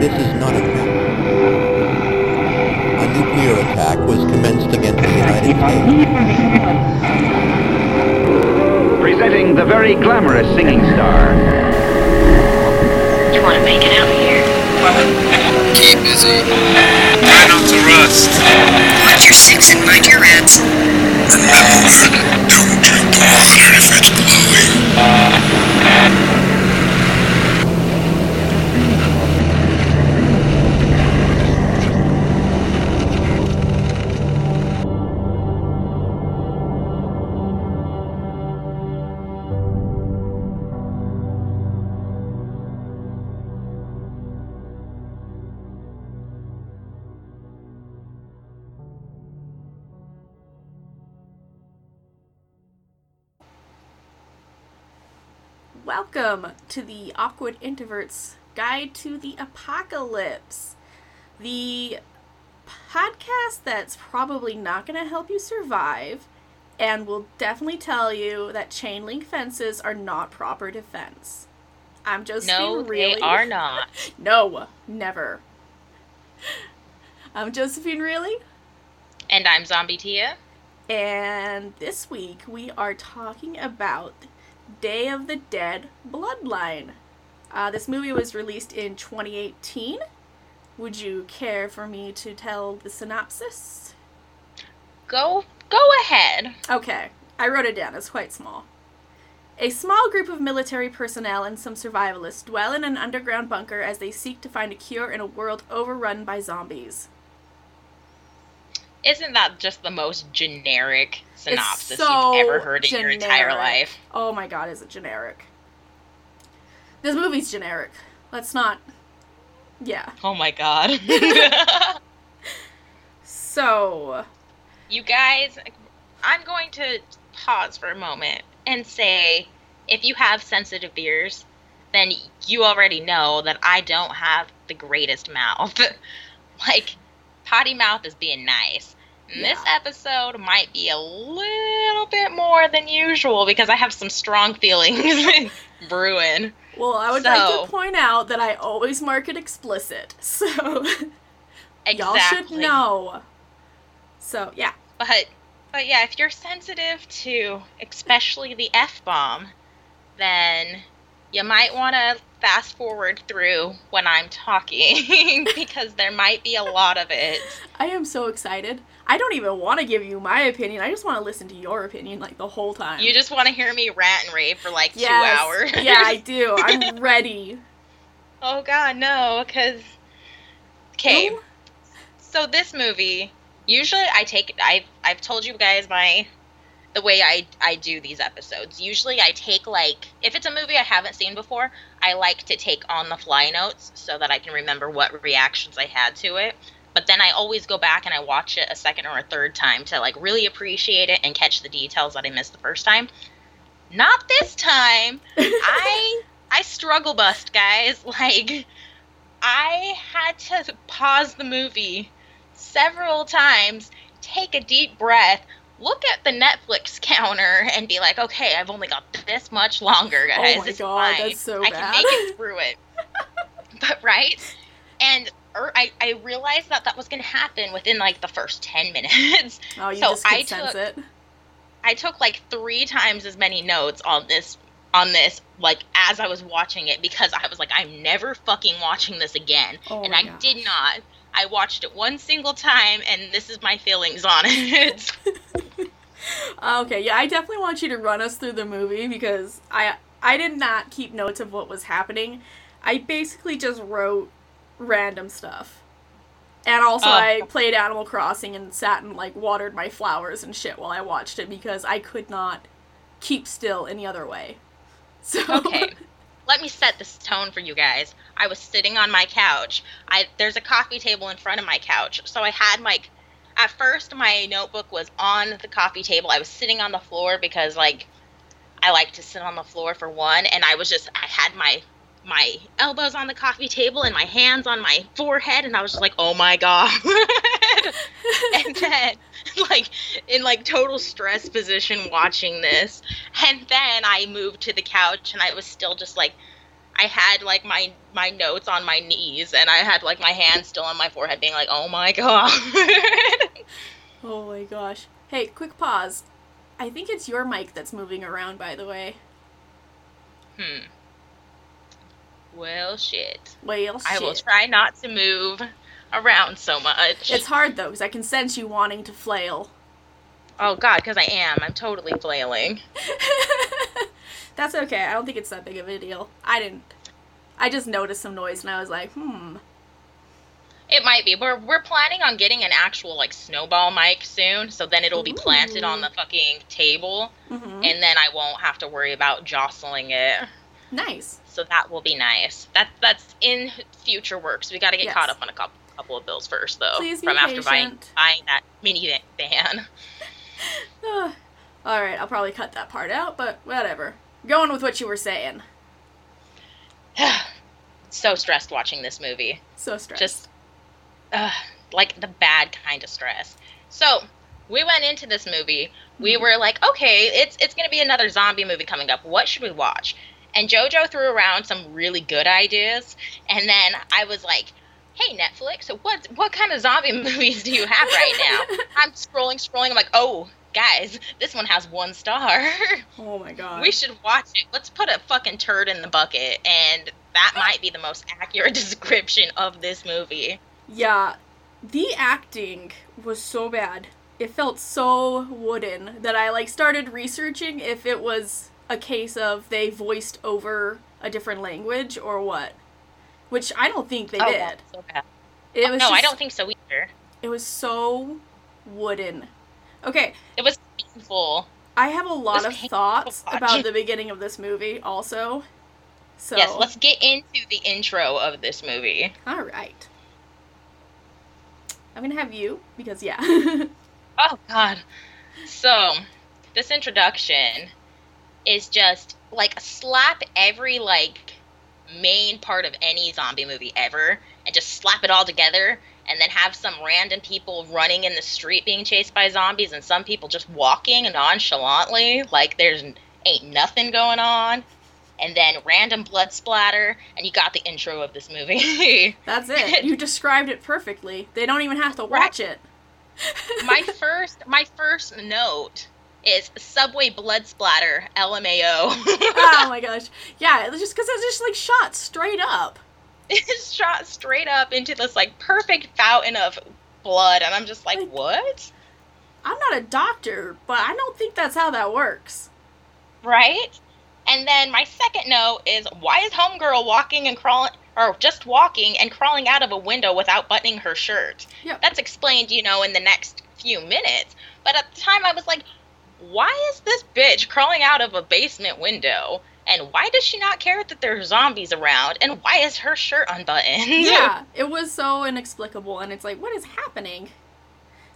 This is not a joke. A nuclear attack was commenced against the United States. Presenting the very glamorous singing star. You want to make it out here? Keep busy. Rust. Watch your six and mind your rats. Remember, don't drink the water if it's glowing. To the Awkward Introverts Guide to the Apocalypse. The podcast that's probably not going to help you survive and will definitely tell you that chain link fences are not proper defense. I'm Josephine No, Really. they are not. No, never. I'm Josephine Really. And I'm Zombie Tia. And this week we are talking about Day of the Dead Bloodline. Uh, this movie was released in 2018. Would you care for me to tell the synopsis? Go go ahead. Okay, I wrote it down. It's quite small. A small group of military personnel and some survivalists dwell in an underground bunker as they seek to find a cure in a world overrun by zombies. Isn't that just the most generic synopsis so you've ever heard in your entire generic. life? Oh my god, is it generic? This movie's generic. Let's not. Yeah. Oh my god. So, you guys, I'm going to pause for a moment and say if you have sensitive ears, then you already know that I don't have the greatest mouth. like, potty mouth is being nice. This episode might be a little bit more than usual because I have some strong feelings brewing. well, I would like to point out that I always mark it explicit. So, Exactly. y'all should know. So, yeah. But but yeah, if you're sensitive to especially the F bomb, then you might want to fast forward through when I'm talking because there might be a lot of it. I am so excited. I don't even want to give you my opinion. I just want to listen to your opinion like the whole time. You just want to hear me rant and rave for like Yes. two hours. yeah, I do. I'm ready. oh god, no, because okay. No? So this movie, usually I take I've I've told you guys my the way I I do these episodes. Usually I take like if it's a movie I haven't seen before, I like to take on the fly notes so that I can remember what reactions I had to it. But then I always go back and I watch it a second or a third time to like really appreciate it and catch the details that I missed the first time. Not this time. I I struggle bust, guys. Like I had to pause the movie several times, take a deep breath, look at the Netflix counter, and be like, "Okay, I've only got this much longer, guys. Oh my This is God, fine. that's so I bad." can make it through it." but right, and er, I I realized that that was gonna happen within like the first ten minutes. Oh, you So just I sense took- it. I took like three times as many notes on this on this like as I was watching it because I was like I'm never fucking watching this again Oh and I did not. I watched it one single time and this is my feelings on it. Okay, yeah, I definitely want you to run us through the movie because I I did not keep notes of what was happening. I basically just wrote random stuff. And also Oh. I played Animal Crossing and sat and like watered my flowers and shit while I watched it because I could not keep still any other way. So okay. Set this tone for you guys. I was sitting on my couch. I there's a coffee table in front of my couch. So I had like at first my notebook was on the coffee table. I was sitting on the floor because like I like to sit on the floor for one and I was just I had my my elbows on the coffee table and my hands on my forehead and I was just like, "Oh my god." and then like in like total stress position watching this. And then I moved to the couch and I was still just like I had like my my notes on my knees and I had like my hands still on my forehead being like, "Oh my god." Oh my gosh. Hey, quick pause. I think it's your mic that's moving around, by the way. hmm. Well, shit. Well, shit. I will try not to move around so much. It's hard though, because I can sense you wanting to flail. oh god, because I am. I'm totally flailing. That's okay. I don't think it's that big of a deal. I didn't. I just noticed some noise and I was like, hmm. It might be. We're we're planning on getting an actual like snowball mic soon, so then it'll be planted on the fucking table, hmm and then I won't have to worry about jostling it. Nice. So that will be nice. That that's in future works. We got to get Yes. caught up on a couple couple of bills first, though. Please be from after buying buying that mini van. Ah. All right, I'll probably cut that part out, but whatever. Going with what you were saying. so stressed watching this movie. So stressed. Just uh, like the bad kind of stress. So we went into this movie. We were like, okay, it's it's gonna be another zombie movie coming up. What should we watch? And JoJo threw around some really good ideas, and then I was like, hey Netflix, what what kind of zombie movies do you have right now? I'm scrolling, scrolling. I'm like, oh guys, this one has one star. oh my god. we should watch it. Let's put a fucking turd in the bucket, and that might be the most accurate description of this movie. Yeah, the acting was so bad. It felt so wooden that I like started researching if it was a case of they voiced over a different language or what. Which I don't think they Oh, did. so bad. It was no, I don't think so either. it was so wooden. Okay, It was painful. I have a lot of thoughts about the beginning of this movie also. So Yes, let's get into the intro of this movie. All right. I'm gonna have you because yeah. Oh God. So, this introduction is just like slap every like main part of any zombie movie ever and just slap it all together and then have some random people running in the street being chased by zombies and some people just walking nonchalantly like there's ain't nothing going on and then random blood splatter and you got the intro of this movie That's it. You described it perfectly. They don't even have to watch it. my first my first note is subway blood splatter lmao oh my gosh. Yeah, it's just because it's just like shot straight up. It's shot straight up into this like perfect fountain of blood and i'm just like Like- what? I'm not a doctor, but I don't think that's how that works. right? And then my second note is why is homegirl walking and crawling or just walking and crawling out of a window without buttoning her shirt? Yep. that's explained you know in the next few minutes. But at the time i was like why is this bitch crawling out of a basement window and why does she not care that there's zombies around and why is her shirt unbuttoned yeah, it was so inexplicable, and it's like, what is happening?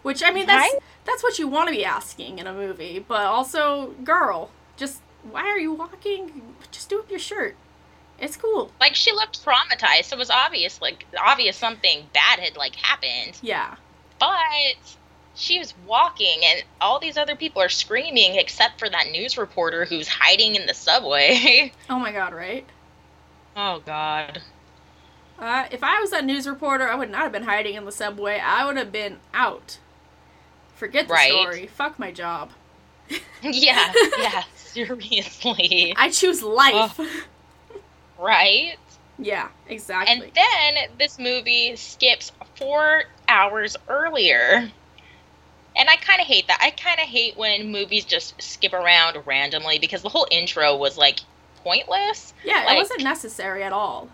Which I mean, that's Right? that's what you want to be asking in a movie, but also, girl, just why are you walking? Just do up your shirt. It's cool. like she looked traumatized so it was obvious like obvious something bad had like happened Yeah. but she was walking and all these other people are screaming except for that news reporter who's hiding in the subway Oh my god, right? oh god Uh, if I was that news reporter, I would not have been hiding in the subway. I would have been out. Forget the Right. story. Fuck my job. yeah yeah seriously I choose life. right yeah, exactly. and then this movie skips four hours earlier and i kind of hate that i kind of hate when movies just skip around randomly because the whole intro was like pointless yeah, it wasn't necessary at all.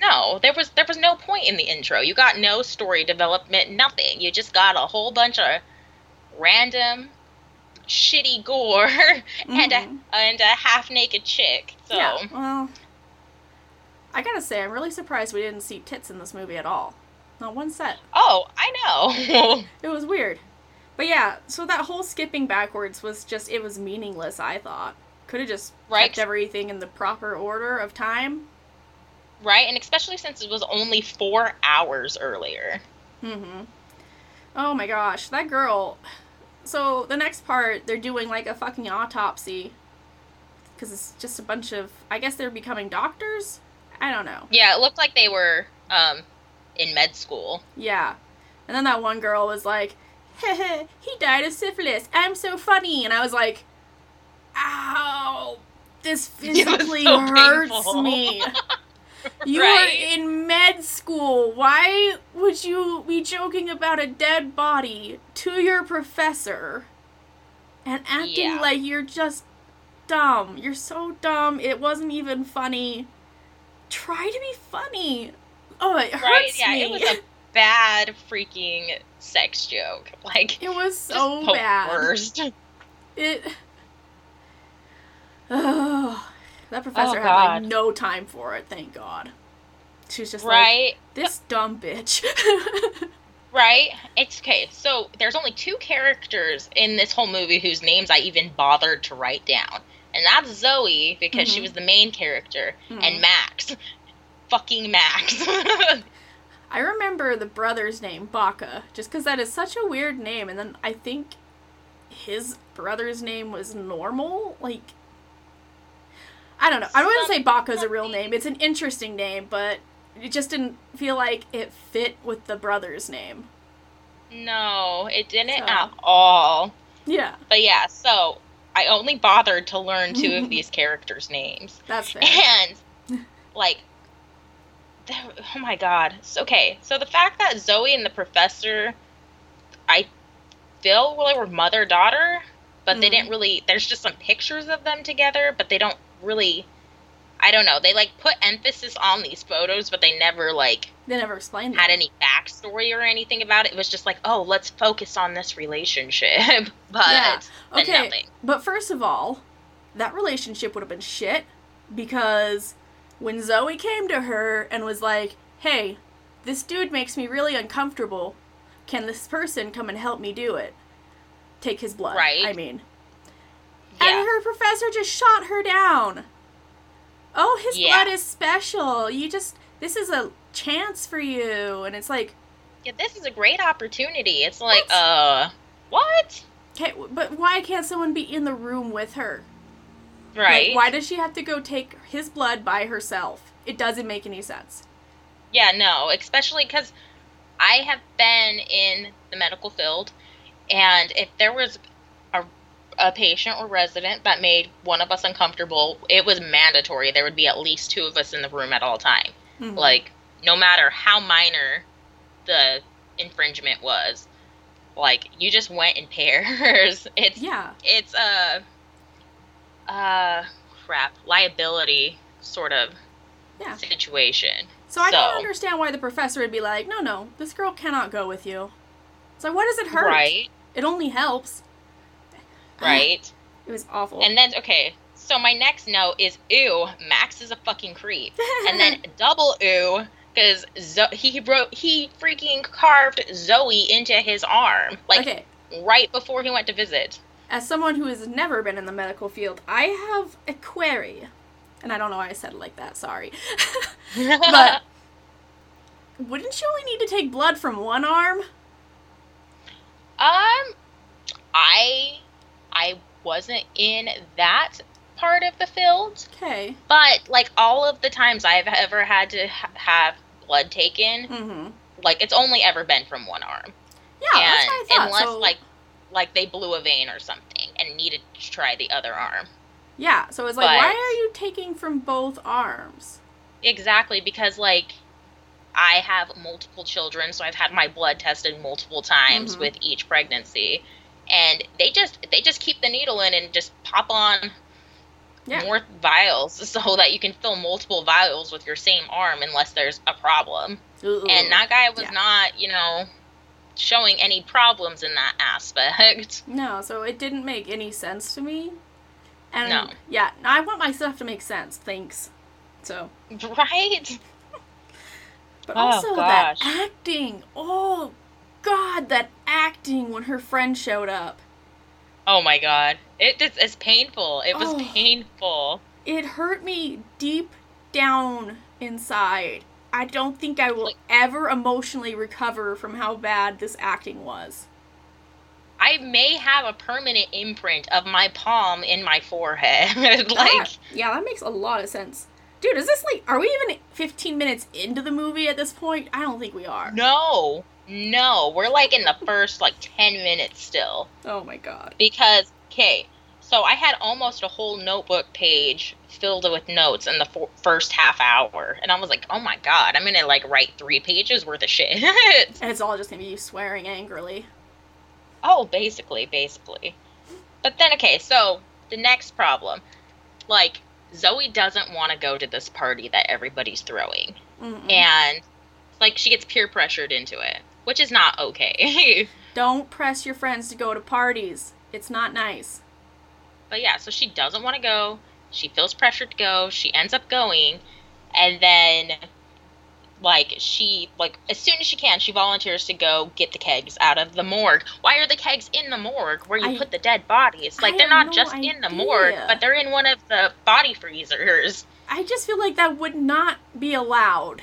No, there was there was no point in the intro. You got no story development, nothing. You just got a whole bunch of random shitty gore and a mm-hmm. and a half naked chick. So Yeah, well, I gotta say, I'm really surprised we didn't see tits in this movie at all. Not one set. Oh, I know. It was weird. But yeah, so that whole skipping backwards was just, it was meaningless, I thought. Could have just Right. kept everything in the proper order of time. right? And especially since it was only four hours earlier. Mm-hmm. Oh my gosh, that girl. So the next part, they're doing like a fucking autopsy. Because it's just a bunch of. I guess they're becoming doctors? I don't know. Yeah, it looked like they were um, in med school. Yeah. And then that one girl was like, he died of syphilis. I'm so funny. And I was like, ow. This physically so hurts painful. me. You Right. are in med school. Why would you be joking about a dead body to your professor and acting Yeah. like you're just dumb? You're so dumb. It wasn't even funny. Try to be funny. Oh, it hurts Right? Yeah, me. it was a bad freaking sex joke. Like, It was so bad. worst. It. Oh, that professor Oh, had like no time for it. Thank God. She's just like Right? this dumb bitch. Right? It's okay. So there's only two characters in this whole movie whose names I even bothered to write down. And that's Zoe, because she Mhm. was the main character, Mhm. and Max. Fucking Max. I remember the brother's name, Baca, just because that is such a weird name. And then I think his brother's name was normal. Like, I don't know. I wouldn't want to say Baca's a real name. It's an interesting name, but it just didn't feel like it fit with the brother's name. no, it didn't So. at all. Yeah, But yeah, so I only bothered to learn two of these characters' names. that's fair. And like oh my god. So, okay, so the fact that Zoe and the professor I feel they were mother daughter, but they Mhm. didn't really there's just some pictures of them together, but they don't really I don't know. They like put emphasis on these photos, but they never like They never explained had that. any backstory or anything about it. It was just like, oh, let's focus on this relationship. but Yeah. Okay, nothing. but first of all, that relationship would have been shit because when Zoe came to her and was like, "Hey, this dude makes me really uncomfortable. Can this person come and help me do it? Take his blood." Right. I mean, Yeah. and her professor just shot her down. Oh, his Yeah. blood is special. You just this is a chance for you, and it's like, Yeah, this is a great opportunity. It's like, What? uh, what? okay, but why can't someone be in the room with her? Like, Right. why does she have to go take his blood by herself? It doesn't make any sense. Yeah, no, especially because I have been in the medical field, and if there was a, a patient or resident that made one of us uncomfortable, it was mandatory. There would be at least two of us in the room at all time. Mhm. Like, no matter how minor the infringement was, like you just went in pairs. It's yeah, it's a uh Uh, crap liability sort of yeah. situation. So I don't understand why the professor would be like, no, no, this girl cannot go with you. It's like, why does it hurt? Right, It only helps. right. It was awful. and then okay, so my next note is ew, Max is a fucking creep. and then double ew because Zo- he wrote he freaking carved Zoe into his arm like okay, right before he went to visit. As someone who has never been in the medical field, I have a query. And I don't know why I said it like that, sorry. but wouldn't you only need to take blood from one arm? Um, I I wasn't in that part of the field, Okay. but like all of the times I've ever had to ha- have blood taken, Mm-hmm. like it's only ever been from one arm, Yeah, that's and what I thought. unless so, like like they blew a vein or something and needed to try the other arm. yeah, so it's like, why are you taking from both arms? Exactly because like I have multiple children, so I've had my blood tested multiple times Mhm. with each pregnancy. And they just they just keep the needle in and just pop on Yeah. more vials so that you can fill multiple vials with your same arm unless there's a problem. Ooh. And that guy was Yeah. not, you know, showing any problems in that aspect. No, so it didn't make any sense to me. And No. yeah, I want my stuff to make sense. Thanks. So, Right? but Oh, also that acting. Oh god, that acting when her friend showed up. Oh my god. It is it's painful. It was Oh. painful. It hurt me deep down inside. I don't think I will Like- ever emotionally recover from how bad this acting was. I may have a permanent imprint of my palm in my forehead. like, Ah, yeah, that makes a lot of sense. Dude, is this like, are we even 15 minutes into the movie at this point? I don't think we are. no, no, we're like in the first like 10 minutes still. Oh my god. Because, okay, so I had almost a whole notebook page filled with notes in the first half hour. And I was like, oh my god, I'm gonna like write three pages worth of shit. And it's all just gonna be you swearing angrily. Oh, basically, basically. But then, okay, so the next problem, like Zoe doesn't want to go to this party that everybody's throwing, Mm-mm. and like she gets peer pressured into it, which is not okay. Don't press your friends to go to parties. It's not nice. But yeah, so she doesn't want to go. She feels pressured to go. She ends up going, and then like she like as soon as she can she volunteers to go get the kegs out of the morgue why are the kegs in the morgue where you I- put the dead bodies like I they're not no just in the morgue but they're in one of the body freezers I just feel like that would not be allowed.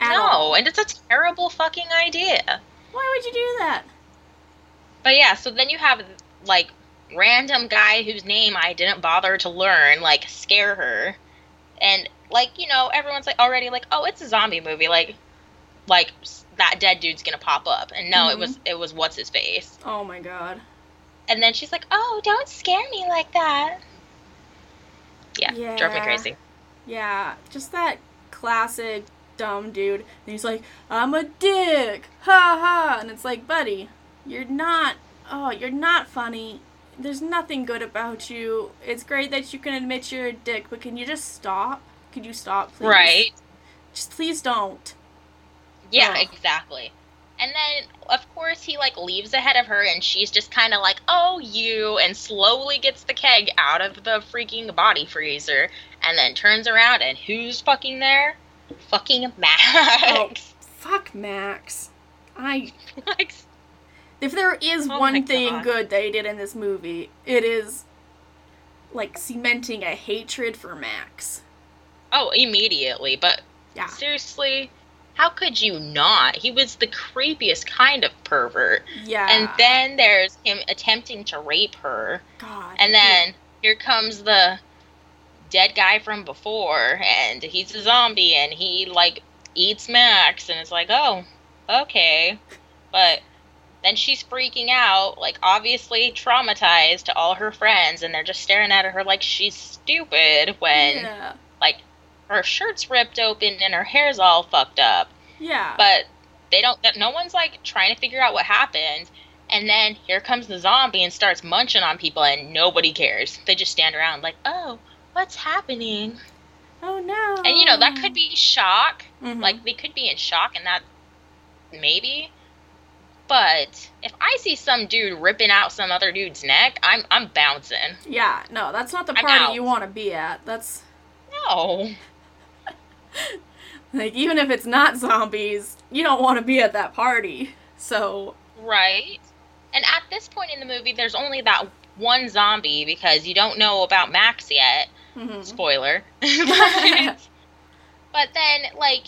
At no all. and it's a terrible fucking idea Why would you do that? but yeah so then you have like random guy whose name i didn't bother to learn like scare her and like you know everyone's like already like oh it's a zombie movie like like that dead dude's gonna pop up and no it Mhm. was it was what's his face Oh my god. and then she's like oh don't scare me like that yeah, drove me crazy Yeah, just that classic dumb dude. And he's like, I'm a dick. Ha ha. And it's like, buddy, you're not. Oh, you're not funny. There's nothing good about you. It's great that you can admit you're a dick, but can you just stop? Could you stop, please? right Just please don't. Yeah, Ugh. exactly. And then, of course, he like leaves ahead of her, and she's just kind of like, "Oh, you," and slowly gets the keg out of the freaking body freezer, and then turns around, and who's fucking there? Fucking oh, Max. Fuck Max. I. like, If there is Oh one thing God. good they did in this movie, it is like cementing a hatred for Max. oh, immediately. But Yeah. seriously, how could you not? He was the creepiest kind of pervert. Yeah. And then there's him attempting to rape her. God. And then here comes the dead guy from before, and he's a zombie, and he like eats Max, and it's like, oh, okay. But then she's freaking out, like obviously traumatized to all her friends, and they're just staring at her like she's stupid when Yeah. like her shirt's ripped open and her hair's all fucked up Yeah. but they don't no one's like trying to figure out what happened and then here comes the zombie and starts munching on people and nobody cares they just stand around like oh what's happening oh no. and you know that could be shock Mhm. like they could be in shock and that maybe but if i see some dude ripping out some other dude's neck i'm i'm bouncing Yeah. No, that's not the I'm party out. you want to be at. That's no like even if it's not zombies, you don't want to be at that party. So Right. And at this point in the movie, there's only that one zombie because you don't know about Max yet. mhm. Spoiler. but, but then, like,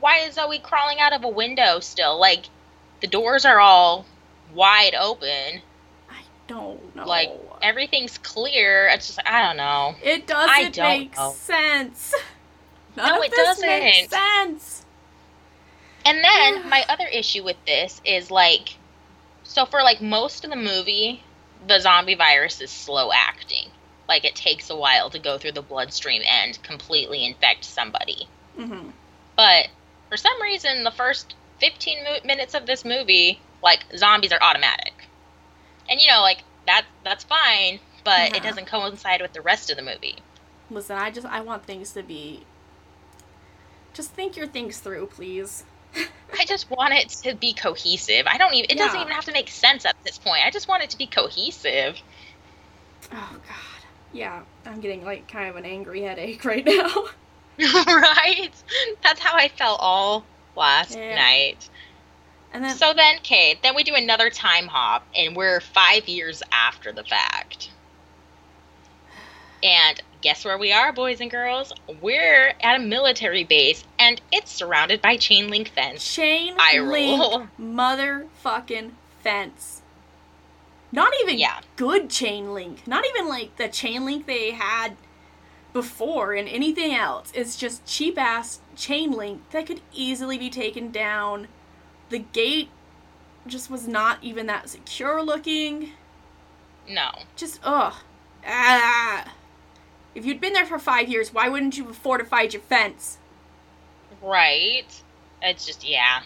why is Zoe crawling out of a window still? Like, the doors are all wide open. I don't know. Like, everything's clear. It's just, I don't know. it doesn't I don't make know. sense. None No, it makes doesn't. Make sense. And then my other issue with this is like, so for like most of the movie, the zombie virus is slow acting. Like it takes a while to go through the bloodstream and completely infect somebody. hmm But for some reason, the first 15 mo- minutes of this movie, like zombies are automatic. And you know, like that that's fine, but Yeah. it doesn't coincide with the rest of the movie. Listen, I just I want things to be. Just think your things through, please. I just want it to be cohesive. I don't even it doesn't even have to make sense at this point. I just want it to be cohesive. Oh God. Yeah, I'm getting like kind of an angry headache right now. right? That's how I felt all last Yeah. night. And then So then, Kate, then we do another time hop, and we're five years after the fact. And guess where we are, boys and girls? We're at a military base, and it's surrounded by chain link fence. Chain Eye link roll. motherfucking fence. Not even Yeah. good chain link. Not even like the chain link they had before and anything else. It's just cheap ass chain link that could easily be taken down. The gate just was not even that secure looking. No. Just ugh. Ah. If you'd been there for five years, why wouldn't you have fortified your fence? Right. It's just, yeah.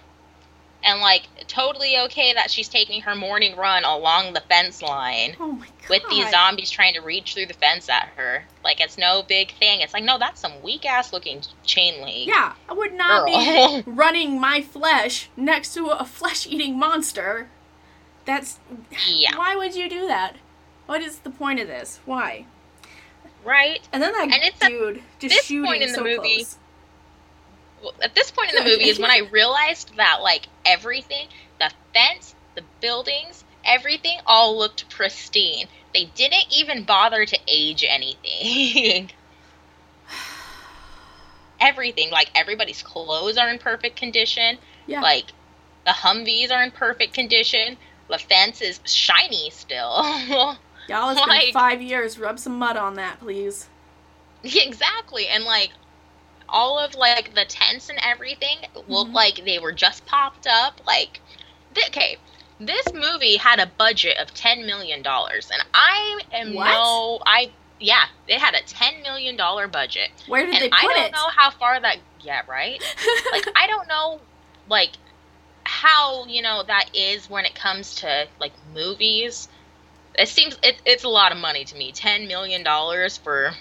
And, like, totally okay that she's taking her morning run along the fence line Oh with these zombies trying to reach through the fence at her. Like, it's no big thing. It's like, no, that's some weak ass looking chain link. Yeah, I would not Girl. be running my flesh next to a flesh eating monster. That's. Yeah. Why would you do that? What is the point of this? Why? Right? And then that And it's at dude just this shooting point in the so movie- close. Well, at this point in the movie is when I realized that, like, everything the fence, the buildings, everything all looked pristine. They didn't even bother to age anything. everything, like, everybody's clothes are in perfect condition. Yeah. Like, the Humvees are in perfect condition. The fence is shiny still. Y'all, it's been five years. Rub some mud on that, please. exactly. And, like, all of, like, the tents and everything looked Mhm. like they were just popped up. Like, th- okay, this movie had a budget of $10 million. And I am What? no. I. Yeah, it had a $10 million budget. Where did And they put it? I don't it? know how far that. Yeah, right? like I don't know like how you know that is when it comes to like movies. It seems it, it's a lot of money to me. Ten million dollars for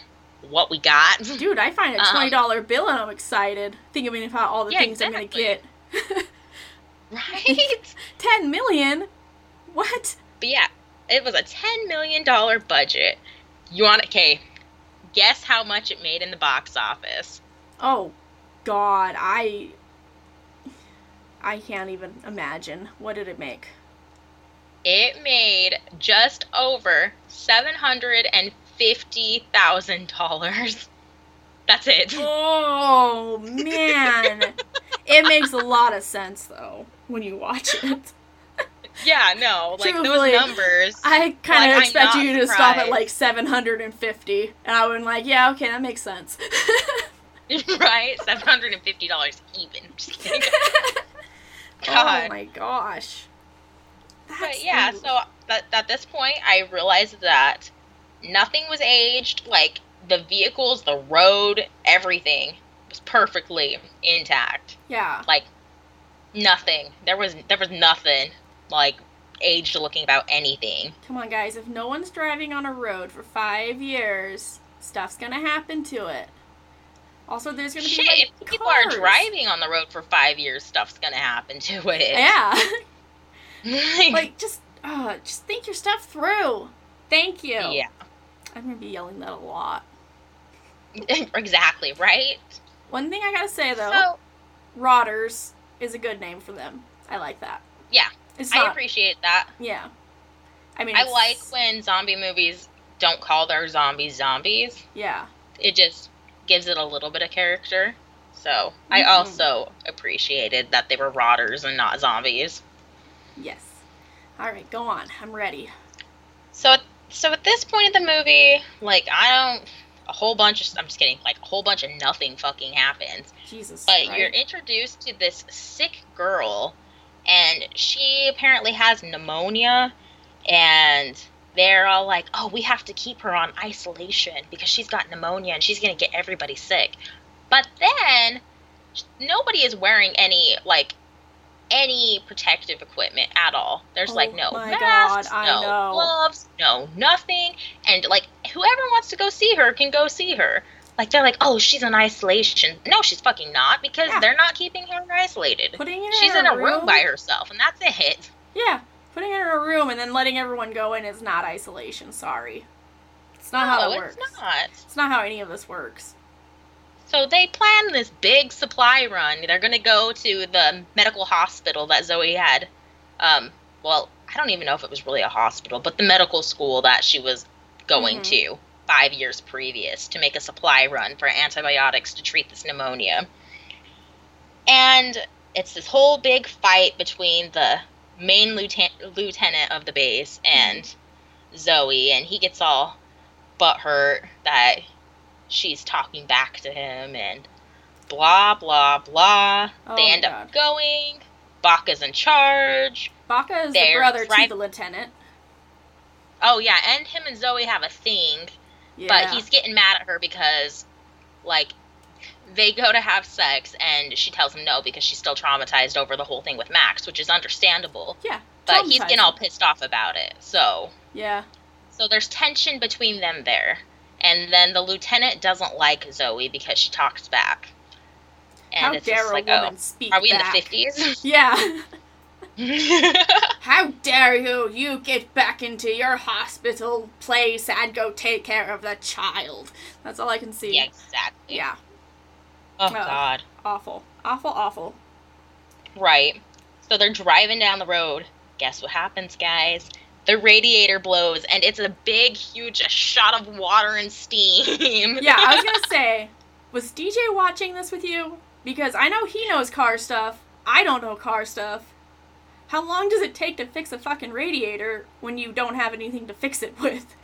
what we got. Dude, I find a Um, twenty dollar bill and I'm excited. Thinking about all the Yeah, things I'm gonna get. right? Ten million? What? but yeah, it was a ten million dollar budget. You want it? okay? Guess how much it made in the box office? Oh, God, I. I can't even imagine. What did it make? It made just over seven hundred and fifty thousand dollars. That's it. Oh man, it makes a lot of sense though when you watch it. Yeah, no, like Truthfully, those numbers. I kind of Like, expect you to stop at like seven hundred and fifty, and I would like, yeah, okay, that makes sense. right? Seven hundred and fifty dollars even. Just kidding. oh my gosh. but yeah, so at, at this point, I realized that nothing was aged. Like the vehicles, the road, everything was perfectly intact. yeah, Like nothing. There was there was nothing like aged looking about anything. come on, guys. If no one's driving on a road for five years, stuff's gonna happen to it. Also, there's gonna Shit, be like if people are driving on the road for five years, stuff's gonna happen to it. Yeah. like, like just uh just think your stuff through thank you yeah, i'm gonna be yelling that a lot exactly, right? one thing i gotta say though So rotters is a good name for them i like that Yeah, it's I appreciate that. yeah i mean I like when zombie movies don't call their zombies zombies. yeah It just gives it a little bit of character. So I Mhm. also appreciated that they were rotters and not zombies. yes all right go on i'm ready So so at this point in the movie, like I don't a whole bunch of I'm just kidding, like a whole bunch of nothing fucking happens. jesus But right? you're introduced to this sick girl, and she apparently has pneumonia, and they're all like, "Oh, we have to keep her on isolation because she's got pneumonia and she's gonna get everybody sick." But then nobody is wearing any like any protective equipment at all. There's Oh like no my masks, God, no know. gloves, no nothing, and like whoever wants to go see her can go see her. Like they're like, oh, she's in isolation. No, she's fucking not because Yeah. they're not keeping her isolated. putting her She's in a room by herself, and that's a hit. yeah putting her in a room and then letting everyone go in is not isolation sorry it's not how no, it works it's not. it's not how any of this works So they plan this big supply run. They're gonna go to the medical hospital that Zoe had. Um, well, I don't even know if it was really a hospital, but the medical school that she was going Mhm. to. five years previous to make a supply run for antibiotics to treat this pneumonia. And it's this whole big fight between the main lieutenant, lieutenant of the base and Zoe, and he gets all butthurt that she's talking back to him and blah blah blah. Oh they end God. up going. Baca's in charge. Baca is the brother right- to the lieutenant. Oh yeah, and him and Zoe have a thing, Yeah. but he's getting mad at her because, like, they go to have sex and she tells him no because she's still traumatized over the whole thing with Max, which is understandable. yeah. But he's getting all pissed off about it. So, Yeah. so there's tension between them there, and then the lieutenant doesn't like Zoe because she talks back. And How it's dare just a like, woman oh, speak are we back? in the 50s? Yeah. How dare you? You get back into your hospital place and go take care of the child. That's all I can see. yeah, exactly. Yeah. Oh Ugh. God. Awful. Awful, awful. Right. So they're driving down the road. Guess what happens, guys? The radiator blows, and it's a big, huge shot of water and steam. Yeah, I was gonna say, was DJ watching this with you? Because I know he knows car stuff. I don't know car stuff. How long does it take to fix a fucking radiator when you don't have anything to fix it with?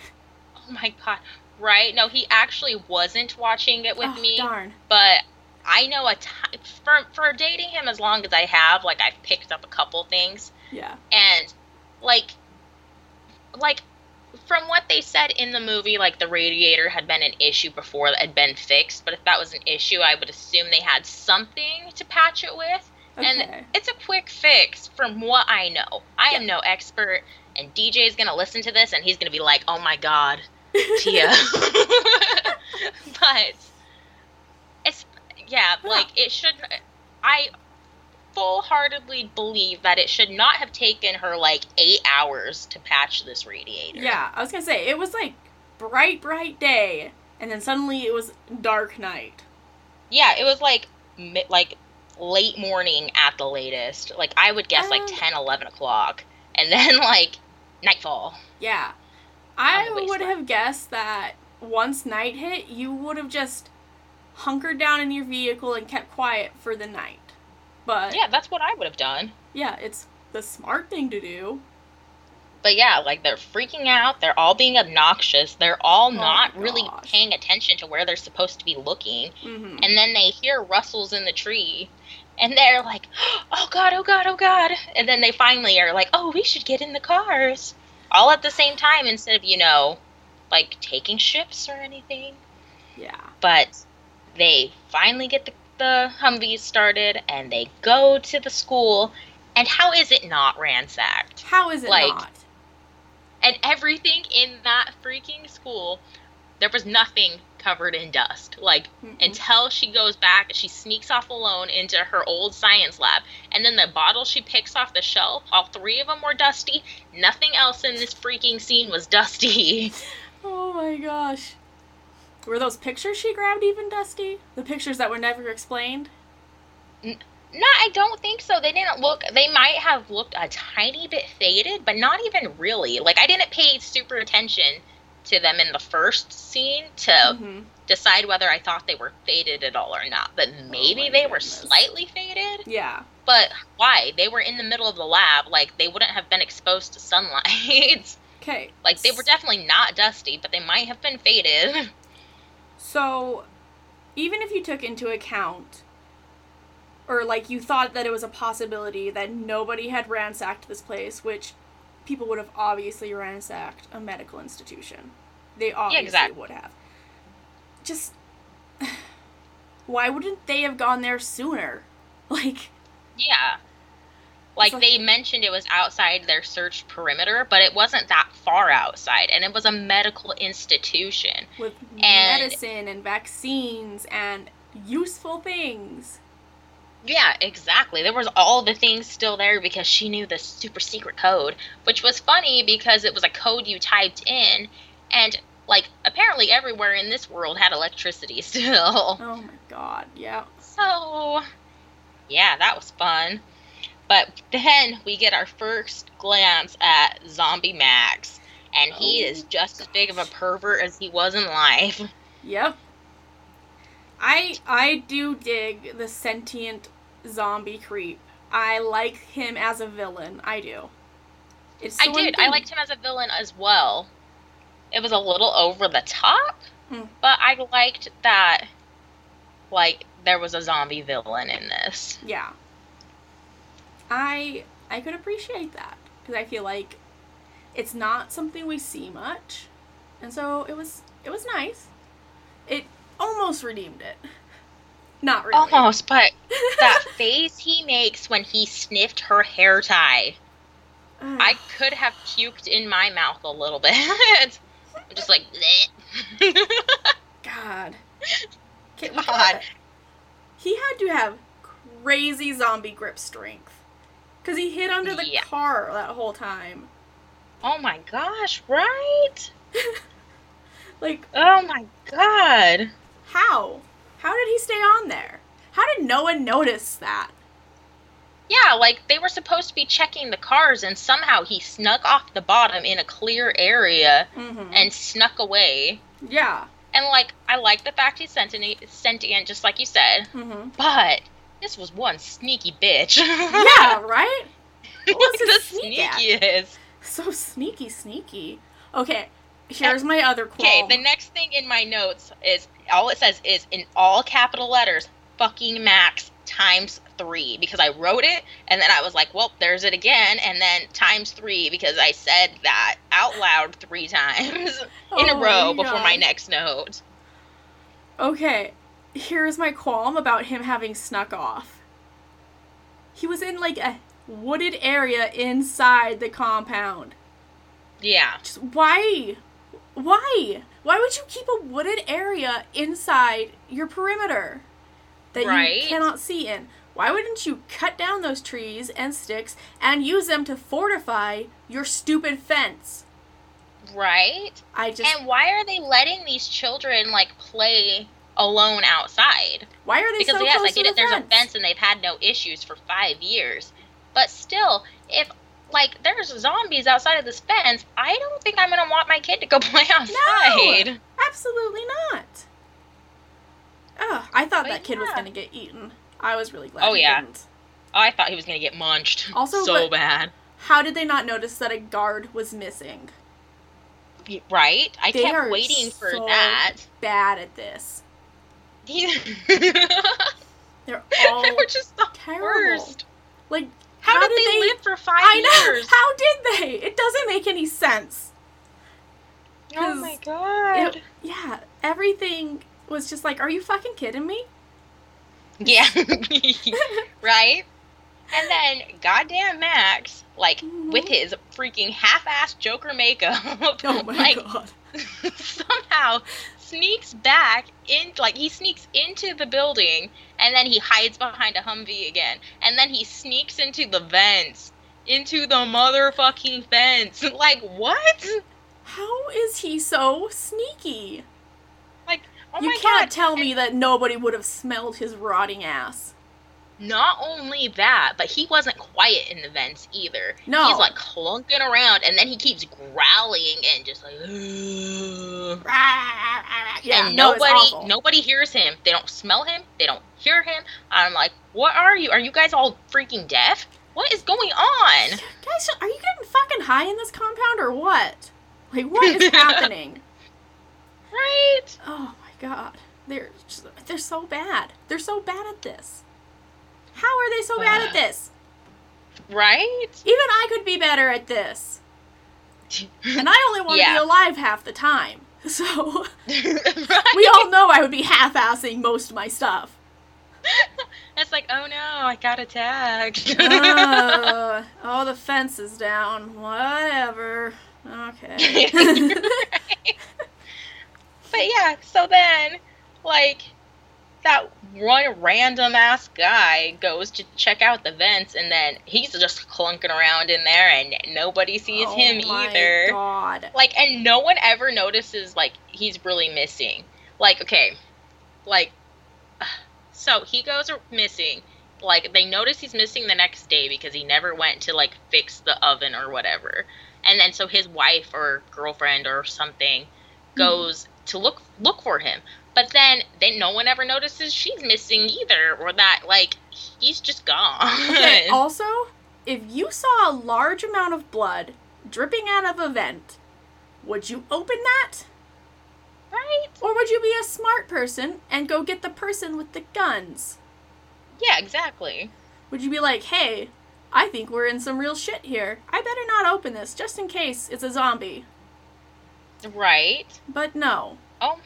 oh my god. Right? No, he actually wasn't watching it with oh, me. Darn. But I know a time for for dating him as long as I have, like I've picked up a couple things. Yeah. and like like from what they said in the movie like the radiator had been an issue before that had been fixed but if that was an issue i would assume they had something to patch it with. Okay. and it's a quick fix from what i know. I am no expert and dj is going to listen to this and he's going to be like oh my god tia. But it's yeah like it should i full-heartedly believe that it should not have taken her like eight hours to patch this radiator. Yeah, I was gonna say it was like bright, bright day, and then suddenly it was dark night. yeah it was like mi- like late morning at the latest. Like i would guess like Um, 10 11 o'clock and then like nightfall. Yeah, I would have guessed that once night hit, you would have just hunkered down in your vehicle and kept quiet for the night. But yeah that's what i would have done. Yeah, it's the smart thing to do. but yeah like they're freaking out. They're all being obnoxious. They're all Oh not really paying attention to where they're supposed to be looking. Hmm and then they hear rustles in the tree. And they're like oh god oh god oh god. And then they finally are like oh we should get in the cars. All at the same time instead of you know like taking shifts or anything. Yeah. but they finally get the, the humvees started and they go to the school and how is it not ransacked How is it Like, not? and everything in that freaking school there was nothing covered in dust like Mm-mm. until she goes back she sneaks off alone into her old science lab and then the bottle she picks off the shelf all three of them were dusty nothing else in this freaking scene was dusty Oh my gosh. Were those pictures she grabbed even dusty? The pictures that were never explained? no i don't think so they didn't look they might have looked a tiny bit faded but not even really like i didn't pay super attention to them in the first scene to hmm decide whether i thought they were faded at all or not but maybe my they were slightly faded Yeah. But why? They were in the middle of the lab. Like they wouldn't have been exposed to sunlight. Okay. like they were definitely not dusty, but they might have been faded. So, even if you took into account, or like you thought that it was a possibility that nobody had ransacked this place, which people would have obviously ransacked a medical institution. They obviously exactly. would have. Just. Why wouldn't they have gone there sooner? Like, yeah. Like like- they mentioned it was outside their search perimeter, but it wasn't that far outside and it was a medical institution. with And- medicine and vaccines and useful things. Yeah, exactly. There was all the things still there because she knew the super secret code, which was funny because it was a code you typed in and like apparently everywhere in this world had electricity still. Oh my god, yeah. So, yeah, that was fun. But then we get our first glance at Zombie Max. and he Oh, is just as big of a pervert as he was in life. Yep. I I do dig the sentient zombie creep. I like him as a villain. I do. It's I did. I liked him as a villain as well. It was a little over the top, Hmm. but I liked that, like, there was a zombie villain in this. Yeah. I I could appreciate that because I feel like it's not something we see much, and so it was it was nice. It almost redeemed it. Not really. Almost, but that face he makes when he sniffed her hair tie, I could have puked in my mouth a little bit. I'm just like, bleh. God. God. He had to have crazy zombie grip strength. Because he hid under the Yeah. car that whole time. oh my gosh, right? Like, Oh my god. how? How did he stay on there? How did no one notice that? Yeah, like they were supposed to be checking the cars, and somehow he snuck off the bottom in a clear area Mm-hmm. and snuck away. yeah. And like, I like the fact he's sentient, sentient, just like you said. Mm-hmm. But this was one sneaky bitch. Yeah, right? What was the sneak at? sneakiest. So sneaky, sneaky. Okay, here's my other qualm. Okay, the next thing in my notes is all it says is in all capital letters, fucking max times three because I wrote it and then I was like, well, there's it again, and then times three because I said that out loud three times in a Oh row my before my next note. Okay, here's my qualm about him having snuck off. He was in like a wooded area inside the compound. Yeah. Just why? Why? Why would you keep a wooded area inside your perimeter that Right. you cannot see in? Why wouldn't you cut down those trees and sticks and use them to fortify your stupid fence? Right? I just And why are they letting these children like play alone outside? why are they Because so yes, close I get it. the There's fence? a fence and they've had no issues for five years, but still, if like there's zombies outside of this fence, I don't think I'm gonna want my kid to go play outside. Absolutely not. Ugh, I thought But that kid was gonna get eaten. I was really glad. Oh, he yeah. didn't. Oh, I thought he was gonna get munched. Also, so bad. How did they not notice that a guard was missing? Right? I They kept waiting for so that. Bad at this. they They're all were just the terrible. worst. like. How, did, they, live for five I know. years? How did they? It doesn't make any sense. oh my god. It- yeah, everything was just like, are you fucking kidding me? Yeah. right? And then goddamn Max, like Mhm. with his freaking half-assed Joker makeup, Oh my like god. somehow sneaks back in like he sneaks into the building and then he hides behind a Humvee again. And then he sneaks into the vents. Into the motherfucking fence. Like what? How is he so sneaky? Like oh you my can't god. tell me that nobody would have smelled his rotting ass. Not only that, but he wasn't quiet in the vents either. No. He's like clunking around and then he keeps growling and just like Yeah, and nobody awful. nobody hears him. They don't smell him, they don't hear him. I'm like, "What are you? Are you guys all freaking deaf? What is going on?" Guys, are you getting fucking high in this compound or what? Like, what is happening? Right? Oh my god, they're just, they're so bad. They're so bad at this. How are they so bad at this? Right? Even I could be better at this, and I only want to Yeah. be alive half the time. So right? we all know I would be half-assing most of my stuff. It's like, "Oh no, I got attacked." uh, oh, the fence is down. Whatever. Okay. But yeah, so then, like, that one random ass guy goes to check out the vents, and then he's just clunking around in there, and nobody sees oh him my either. God. Like, and no one ever notices, like, he's really missing. Like, okay, like, so he goes missing. Like, they notice he's missing the next day because he never went to, like, fix the oven or whatever. and then so his wife or girlfriend or something hmm. goes to look look for him. But then then no one ever notices she's missing either, or that like he's just gone. Okay, also, if you saw a large amount of blood dripping out of a vent, would you open that? right? Or would you be a smart person and go get the person with the guns? Yeah, exactly. Would you be like, hey, I think we're in some real shit here. I better not open this just in case it's a zombie. Right. But no, Oh,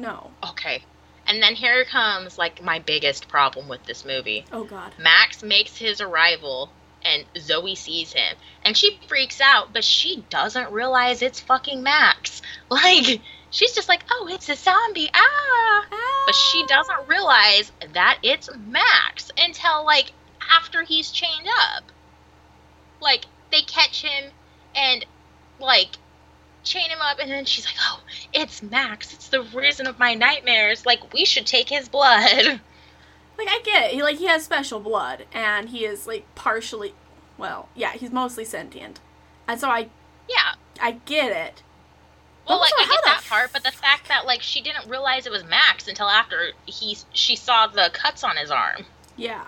no. okay. And then here comes like my biggest problem with this movie. Oh god. Max makes his arrival and Zoe sees him and she freaks out, but she doesn't realize it's fucking Max. Like she's just like, "Oh, it's a zombie." Ah. But she doesn't realize that it's Max until like after he's chained up. Like they catch him and like chain him up and then she's like, "Oh, it's Max. It's the reason of my nightmares. Like we should take his blood." Like I get it. He like he has special blood and he is like partially well, yeah, he's mostly sentient. And so I Yeah. I get it. Well, like I get that part, but the fact that like she didn't realize it was Max until after he she saw the cuts on his arm. Yeah.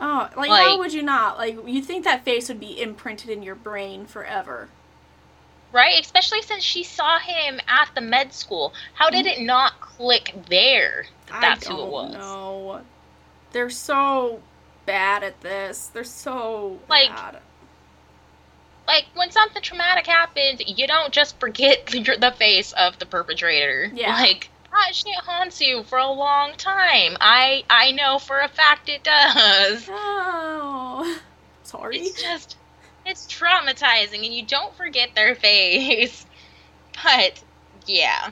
Oh, like, Like- how would you not? Like you think that face would be imprinted in your brain forever. Right? Especially since she saw him at the med school. How did it not click there? that That's who it was. know. They're so bad at this. They're so Like, bad. Like when something traumatic happens, you don't just forget the, the face of the perpetrator. Yeah. Like that shit haunts you for a long time. I I know for a fact it does. Oh, sorry. It's just it's traumatizing and you don't forget their face. But yeah.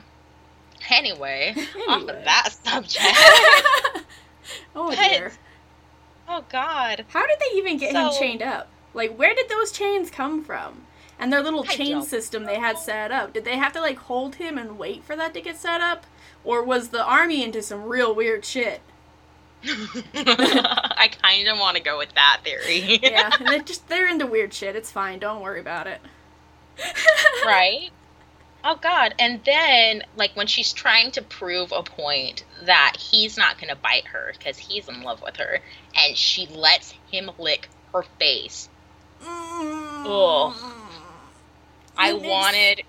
Anyway, off of that subject. oh But- dear. oh god. How did they even get him chained up? Like, where did those chains come from? And their little I chain system they had set up. Did they have to like hold him and wait for that to get set up, or was the army into some real weird shit? I kind of want to go with that theory. Yeah, and they just they're into weird shit. It's fine. Don't worry about it. right? Oh god. And then like when she's trying to prove a point that he's not going to bite her cuz he's in love with her and she lets him lick her face. Ugh. Mm. I makes- wanted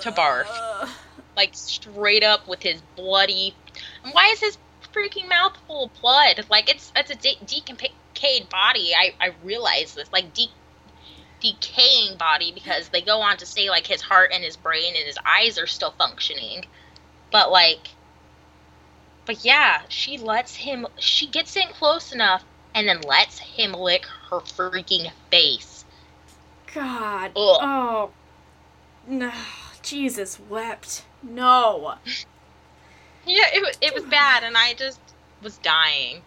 to barf. Like straight up with his bloody why is his freaking mouth full of blood? Like it's it's a de- decayed body. I I realize this. Like de- decaying body because they go on to say like his heart and his brain and his eyes are still functioning. But like but yeah, she lets him she gets in close enough and then lets him lick her freaking face. God. Ugh. Oh. No. Jesus wept. No. Yeah, it was it was bad and I just was dying.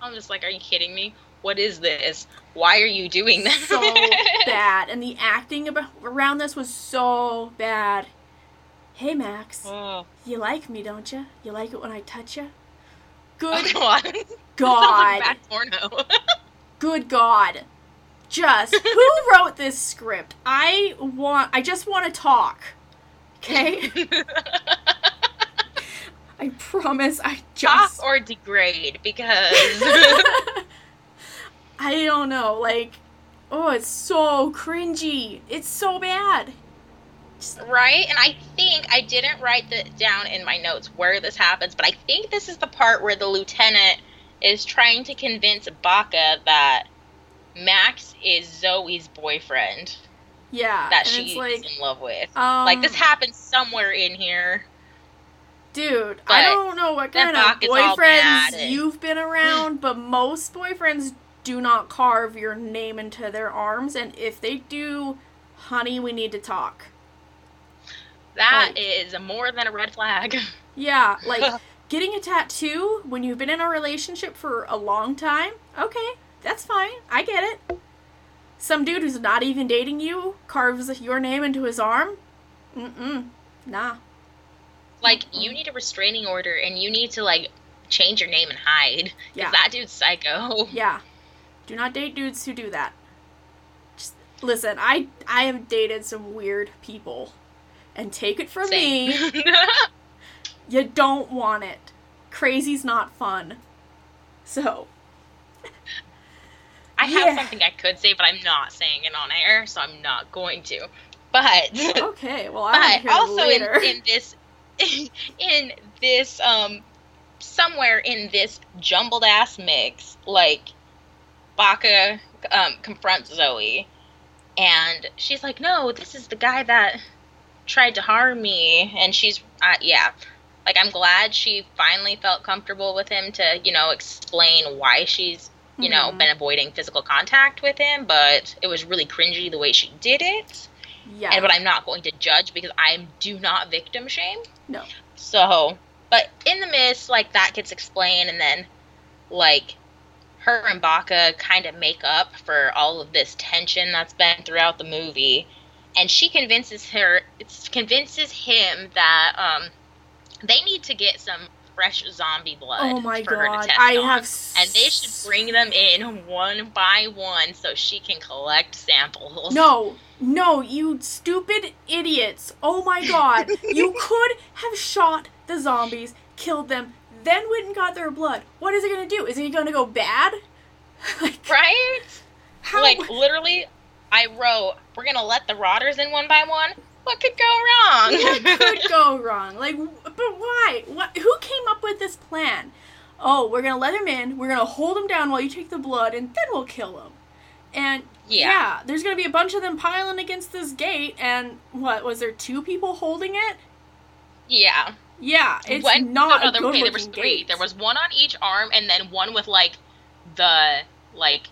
I'm just like, are you kidding me? What is this? Why are you doing this? So bad. And the acting around this was so bad. Hey, Max. Oh, You like me, don't you? You like it when I touch you? Good oh God. Sounds like porno. Good God. Just who wrote this script? I want I just want to talk. Okay? I promise I just or degrade because I don't know, like oh, it's so cringy. It's so bad. right? And I think I didn't write that down in my notes where this happens, but I think this is the part where the lieutenant is trying to convince Baca that Max is Zoe's boyfriend Yeah. that she's like in love with. um, like this happens somewhere in here. Dude, But I don't know what kind of Bach is all mad boyfriends you've been around, but most boyfriends do not carve your name into their arms, and if they do, honey, we need to talk. That Like- is more than a red flag. Yeah, like getting a tattoo when you've been in a relationship for a long time, okay, that's fine. I get it. Some dude who's not even dating you carves your name into his arm? Mm-mm. Nah. Like you need a restraining order and you need to like change your name and hide. Yeah. that dude's psycho. Yeah. Do not date dudes who do that. Just listen, I I have dated some weird people, and take it from Same. me, you don't want it. Crazy's not fun. So I have Yeah. something I could say, but I'm not saying it on air, so I'm not going to. But okay, well I but also in, in this in this um somewhere in this jumbled ass mix like Baca um confronts Zoe and she's like no this is the guy that tried to harm me and she's uh, yeah like I'm glad she finally felt comfortable with him to you know explain why she's you know Mhm. been avoiding physical contact with him but it was really cringy the way she did it yeah. and but I'm not going to judge because I do not victim shame. No. So, but in the midst, like that gets explained, and then like her and Baca kind of make up for all of this tension that's been throughout the movie, and she convinces her, convinces him that um they need to get some fresh zombie blood oh my for her to god, test I on. have and they should bring them in one by one so she can collect samples. No, no, you stupid idiots. Oh my god. you could have shot the zombies, killed them, then went and got their blood. What is it gonna do? Is it gonna go bad? like, right? how? Like literally, I wrote, "We're gonna let the rotters in one by one." What could go wrong? what could go wrong? Like, but why? What? Who came up with this plan? Oh, we're gonna let him in. We're gonna hold him down while you take the blood, and then we'll kill him. And Yeah. yeah, there's gonna be a bunch of them piling against this gate. And what was there? Two people holding it? yeah. Yeah, it's When- not no, a there, okay, there was three. gate. There was one on each arm, and then one with like the like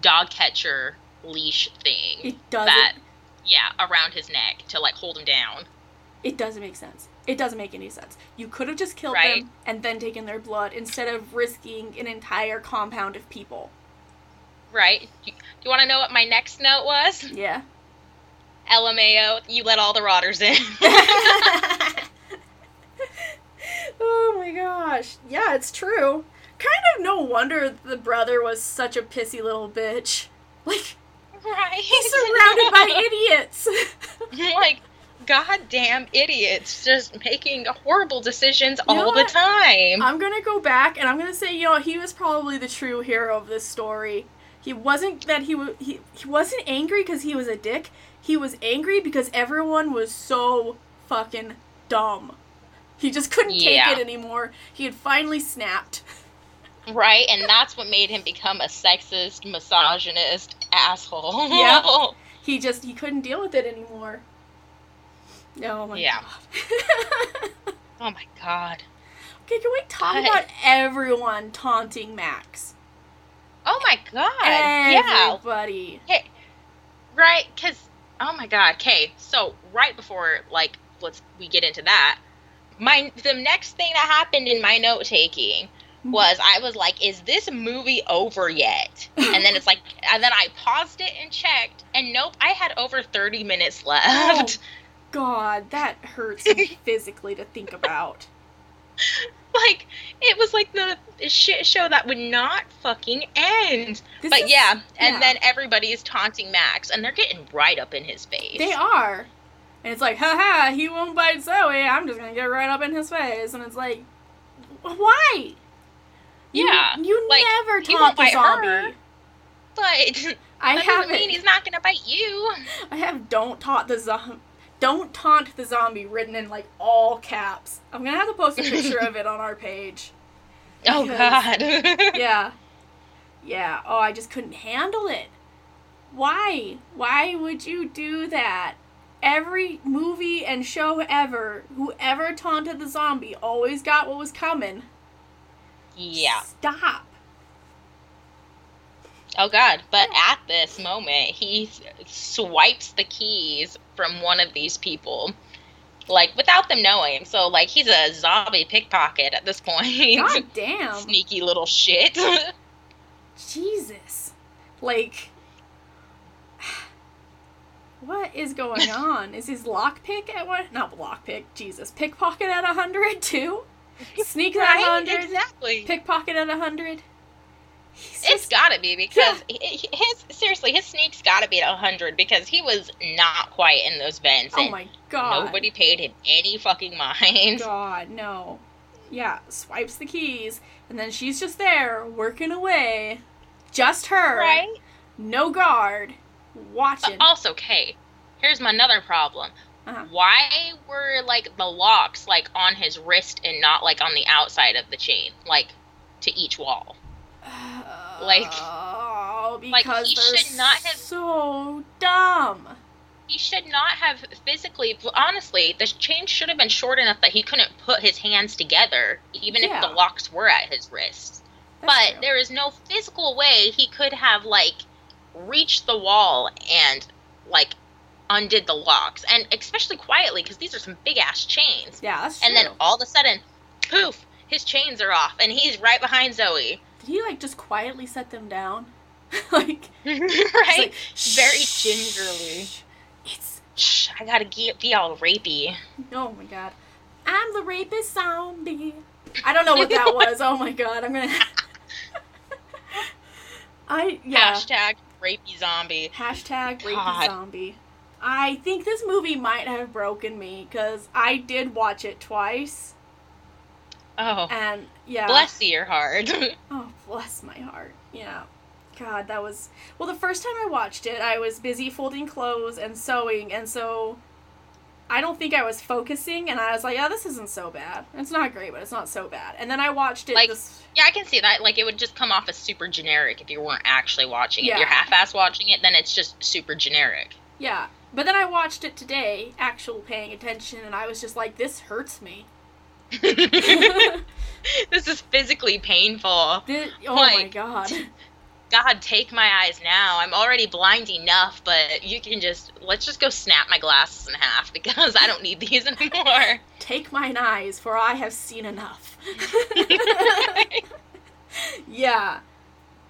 dog catcher leash thing It doesn't. that yeah around his neck to like hold him down. It doesn't make sense. It doesn't make any sense. You could have just killed Right. them and then taken their blood instead of risking an entire compound of people. Right? You, you want to know what my next note was? Yeah. LMAO, you let all the rotters in. oh my gosh. Yeah, it's true. Kind of no wonder the brother was such a pissy little bitch. Like, right? he's surrounded by idiots. like goddamn idiots just making horrible decisions You all the time. I'm gonna go back and I'm gonna say, you know, he was probably the true hero of this story. He wasn't that he was he, he wasn't angry because he was a dick. He was angry because everyone was so fucking dumb. He just couldn't Yeah. take it anymore. He had finally snapped. right? And that's what made him become a sexist, misogynist asshole. Yep. He just he couldn't deal with it anymore. Oh my Yeah. god. oh my god. okay, can we talk God. about everyone taunting Max? Oh my god. Yeah. Hey, Right? Cuz oh my god. Okay. So, right before like let's we get into that, my the next thing that happened in my note taking Mm-hmm. was I was like, is this movie over yet? And then it's like, and then I paused it and checked, and nope, I had over 30 minutes left. Oh, God, that hurts me physically to think about. like, it was like the shit show that would not fucking end. This but is- yeah, and yeah. then everybody is taunting Max, and they're getting right up in his face. They are. And it's like, haha, he won't bite Zoe. I'm just gonna get right up in his face. And it's like, why? You- Yeah, You, like, never taunt the zombie. her. But I that doesn't haven't. mean he's not gonna bite you. I have don't taunt the zombie. Don't taunt the zombie written in like all caps. I'm gonna have to post a picture of it on our page. Oh God. Yeah. Yeah. Oh, I just couldn't handle it. Why? Why would you do that? Every movie and show ever, whoever taunted the zombie always got what was coming. Yeah. Stop. Oh God! But at this moment, he swipes the keys from one of these people, like without them knowing. So like he's a zombie pickpocket at this point. God damn. Sneaky little shit. Jesus. Like. What is going on? Is his lockpick at what? Not lockpick, Jesus. Pickpocket at a 100 too? Sneak at a 100? Exactly. Pickpocket at a 100? He's It's gotta be because he- his seriously his sneak's gotta be at hundred because he was not quiet in those vents oh my god. nobody paid him any fucking mind. God, no. Yeah, swipes the keys, and then she's just there working away. Just her. Right? No guard. But Watching. also, okay, here's my another problem. Uh-huh. Why were like the locks like on his wrist and not like on the outside of the chain, like to each wall? like- oh, like, he should not have- so dumb. He should not have physically. Honestly, the chain should have been short enough that he couldn't put his hands together, even Yeah. if the locks were at his wrists. That's but true. there is no physical way he could have like reached the wall and like undid the locks, and especially quietly because these are some big ass chains. yeah, that's true. And then all of a sudden, poof, his chains are off, and he's right behind Zoe. Did he like just quietly set them down? like, right? like, Very gingerly. It's Shh, I gotta get, be all rapey. oh my god. I'm the rapist zombie. I don't know what that was. Oh my god, I'm gonna. I yeah. Hashtag rapey zombie. Hashtag rapey God. zombie. I think this movie might have broken me because I did watch it twice, Oh, and yeah. bless your heart. Oh, bless my heart. Yeah. God, that was. Well, the first time I watched it, I was busy folding clothes and sewing, and so I don't think I was focusing, and I was like, oh, this isn't so bad. It's not great, but it's not so bad. And then I watched it Like- this. yeah, I can see that. Like, it would just come off as super generic if you weren't actually watching it. Yeah. If you're half-ass watching it, then it's just super generic. Yeah. But then I watched it today, actual paying attention, and I was just like, this hurts me. this is physically painful. Thi- oh my god. God, take my eyes now. I'm already blind enough, but you can just let's just go snap my glasses in half because I don't need these anymore. Take mine eyes, for I have seen enough. yeah.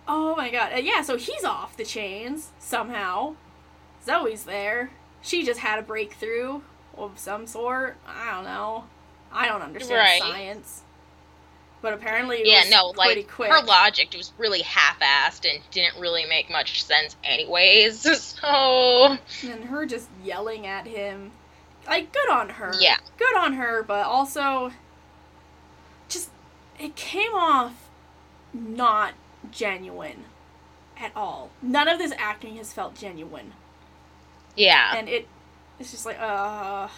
Oh my god. Uh, yeah, so he's off the chains somehow. Zoe's there. She just had a breakthrough of some sort. I don't know. I don't understand Right. science. But apparently it yeah, was no, pretty like quick. her logic was really half-assed and didn't really make much sense anyways. So and her just yelling at him. Like, good on her. Yeah. Good on her, but also just it came off not genuine at all. None of this acting has felt genuine. Yeah, And it it's just like, uh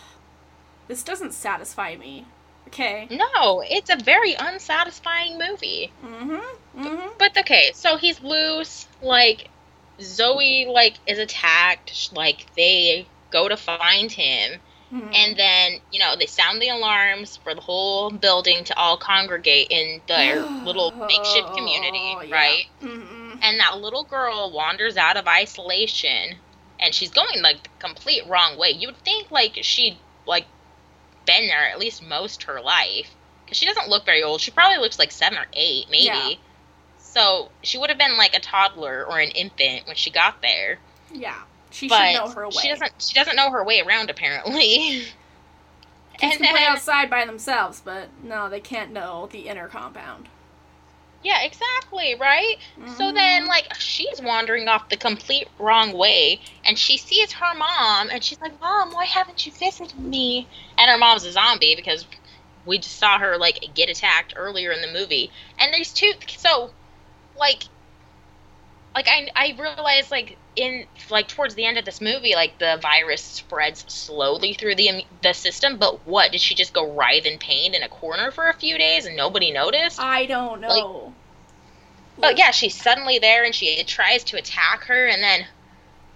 this doesn't satisfy me. Okay. no, it's a very unsatisfying movie. Mm-hmm. Mm-hmm. But okay, so he's loose. Like Zoe, like is attacked. Like they go to find him, mm-hmm. and then you know they sound the alarms for the whole building to all congregate in their little makeshift community, Oh, yeah. right? Mm-hmm. And that little girl wanders out of isolation, and she's going like the complete wrong way. You would think like she'd like been there at least most her life, because she doesn't look very old. She probably looks like seven or eight, maybe. Yeah. So she would have been like a toddler or an infant when she got there. Yeah. She but should know her way. she doesn't. She doesn't know her way around apparently. Kids and can play outside by themselves, but no, they can't know the inner compound. Yeah, exactly, right? So then, Mhm. like, she's wandering off the complete wrong way, and she sees her mom, and she's like, Mom, why haven't you visited me? And her mom's a zombie because we just saw her, like, get attacked earlier in the movie. And there's two, so, like, like, I, I realized, like, in, like, towards the end of this movie, like, the virus spreads slowly through the, the system, but what? Did she just go writhe in pain in a corner for a few days and nobody noticed? I don't know. But yeah, she's suddenly there and she tries to attack her, and then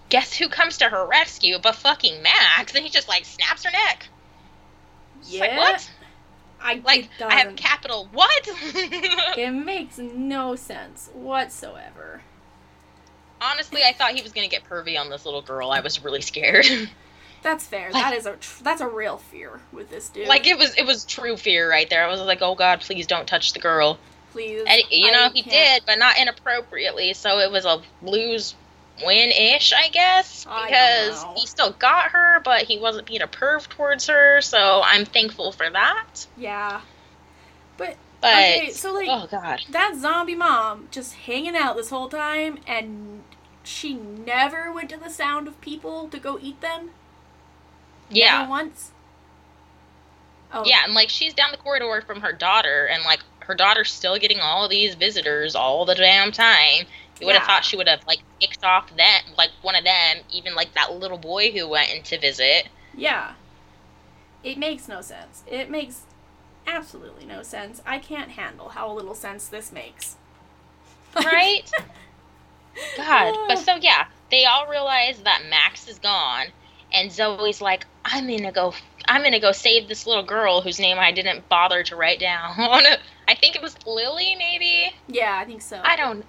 guess who comes to her rescue but fucking Max? And he just like snaps her neck. Yeah. Like what? I Like I have capital what? It makes no sense whatsoever. Honestly, I thought he was gonna get pervy on this little girl. I was really scared. That's fair. Like- that is a tr- that's a real fear with this dude. like it was it was true fear right there. I was like, oh god, please don't touch the girl. please. And you know I he can't- did, but not inappropriately. So it was a lose win ish, I guess, I because know. he still got her, but he wasn't being a perv towards her. So I'm thankful for that. Yeah. But But Okay, so, like- oh god, that zombie mom just hanging out this whole time and she never went to the sound of people to go eat them? yeah, Never once? Oh, yeah, and like she's down the corridor from her daughter, and like her daughter's still getting all of these visitors all the damn time. You would have Yeah. thought she would have like kicked off them, like one of them, even like that little boy who went in to visit. Yeah. It makes no sense. It makes absolutely no sense. I can't handle how little sense this makes. right? God. But so yeah, they all realize that Max is gone, and Zoe's like, I'm gonna go. I'm gonna go save this little girl whose name I didn't bother to write down. I think it was Lily, maybe. Yeah, I think so. I don't.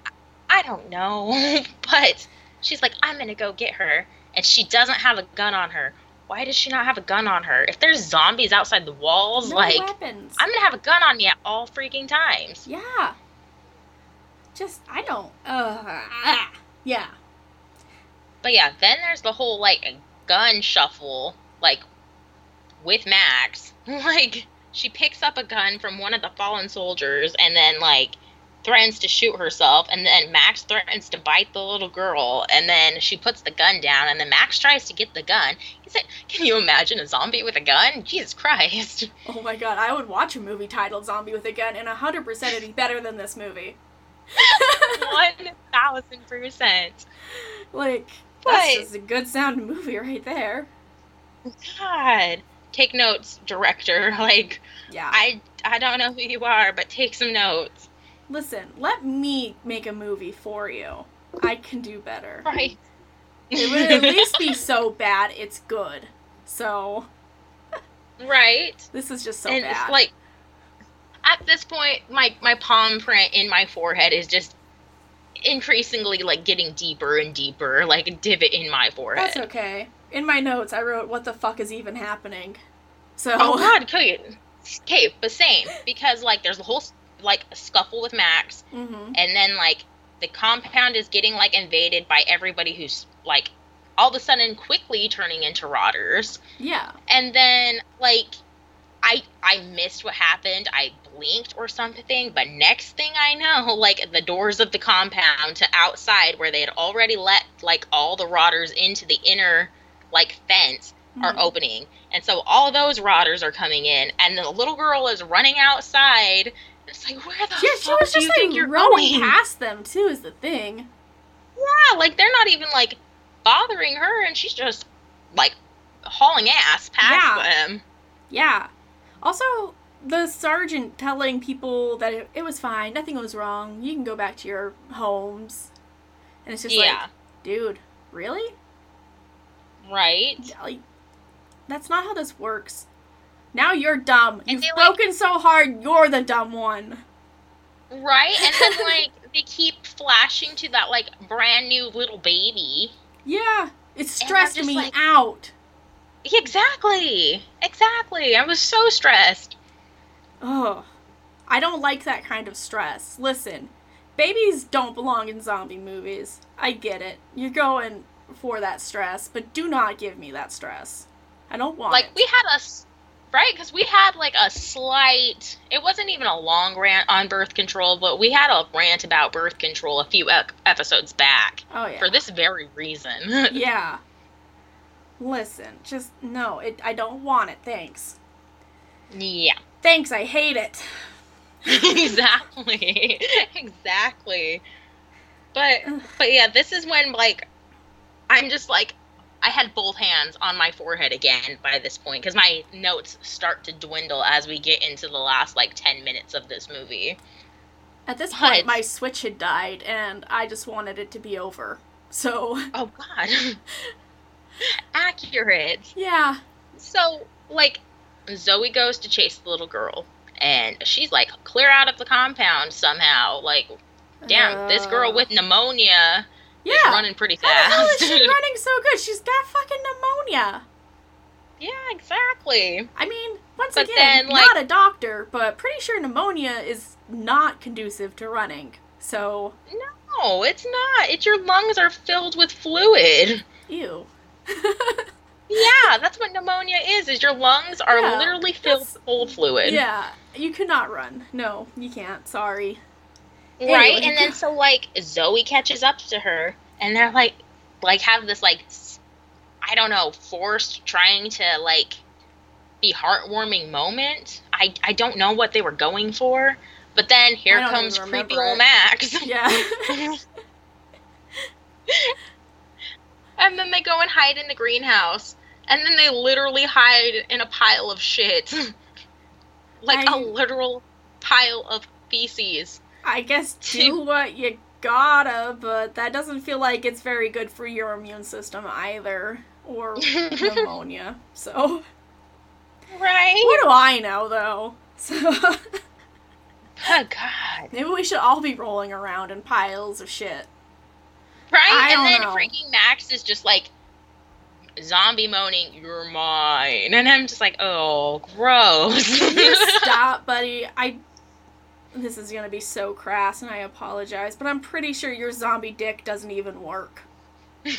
I don't know. but she's like, I'm gonna go get her, and she doesn't have a gun on her. Why does she not have a gun on her? If there's zombies outside the walls, no like weapons. I'm gonna have a gun on me at all freaking times. Yeah. Just I don't. Uh, ah. yeah. But yeah, then there's the whole like gun shuffle, like with Max. Like she picks up a gun from one of the fallen soldiers and then like threatens to shoot herself and then Max threatens to bite the little girl and then she puts the gun down and then Max tries to get the gun. He said, Can you imagine a zombie with a gun? Jesus Christ. Oh my god, I would watch a movie titled Zombie with a Gun, and 100% it'd be better than this movie. One thousand percent. Like, that's But- just a good sound movie right there. God. Take notes, director. Like Yeah. I I don't know who you are, but take some notes. Listen, let me make a movie for you. I can do better. Right. It would at least be so bad it's good. So, right. this is just so and bad. it's like at this point my my palm print in my forehead is just increasingly like getting deeper and deeper like a divot in my forehead That's okay. In my notes, I wrote, "What the fuck is even happening?" So, oh god okay okay but same because like there's a whole like a scuffle with max hmm and then like the compound is getting like invaded by everybody who's like all of a sudden quickly turning into rotters yeah, and then like I I missed what happened. I blinked or something, but next thing I know, like the doors of the compound to outside where they had already let like all the rotters into the inner like fence are Mhm. opening. And so all those rotters are coming in and the little girl is running outside. It's like where the yeah. She was just like you're running going? past them too. Is the thing. Yeah, like they're not even like bothering her and she's just like hauling ass past Yeah. them. Yeah. Also, the sergeant telling people that it, it was fine, nothing was wrong, you can go back to your homes. And it's just yeah. like, dude, really? right. Like, that's not how this works. Now you're dumb. And You've they, like- broken so hard, you're the dumb one. Right? And then like they keep flashing to that like brand new little baby. Yeah. It stressed me like- out. Exactly. Exactly. I was so stressed. Oh. I don't like that kind of stress. Listen, babies don't belong in zombie movies. I get it. You're going for that stress, but do not give me that stress. I don't want Like it. we had a right because we had like a slight. It wasn't even a long rant on birth control, but we had a rant about birth control a few ep- episodes back oh yeah. for this very reason. Yeah. Listen, just no, it I don't want it. Thanks. yeah. Thanks, I hate it. exactly exactly but but yeah this is when like i'm just like i had both hands on my forehead again by this point because my notes start to dwindle as we get into the last like 10 minutes of this movie. At this But- point my switch had died and I just wanted it to be over. So, oh god. Accurate. Yeah. so like zoe goes to chase the little girl and she's like clear out of the compound somehow. Like damn this girl Uh, with pneumonia yeah. running pretty How the hell is fast she running so good? She's got fucking pneumonia. Yeah, exactly. I mean, once But again, then, like- not a doctor, but pretty sure pneumonia is not conducive to running. So, No, it's not. It's your lungs are filled with fluid. ew. Yeah, that's what pneumonia is. Is your lungs are Yeah, literally filled full of fluid. Yeah, you cannot run. No, you can't. Sorry. Right? Anyway. And then so like Zoe catches up to her and they're like like have this like I don't know, forced trying to like be heartwarming moment. I I don't know what they were going for. But then here comes creepy old. Max. Yeah. and then they go and hide in the greenhouse. And then they literally hide in a pile of shit. like I- a literal pile of feces. I guess do what you gotta, but that doesn't feel like it's very good for your immune system either. Or pneumonia. So, Right? what do I know though? So, Oh god. maybe we should all be rolling around in piles of shit. Right? I and then know. freaking Max is just like zombie moaning, You're mine. And I'm just like, oh gross. Stop, buddy? I. This is gonna be so crass, and I apologize, but I'm pretty sure your zombie dick doesn't even work.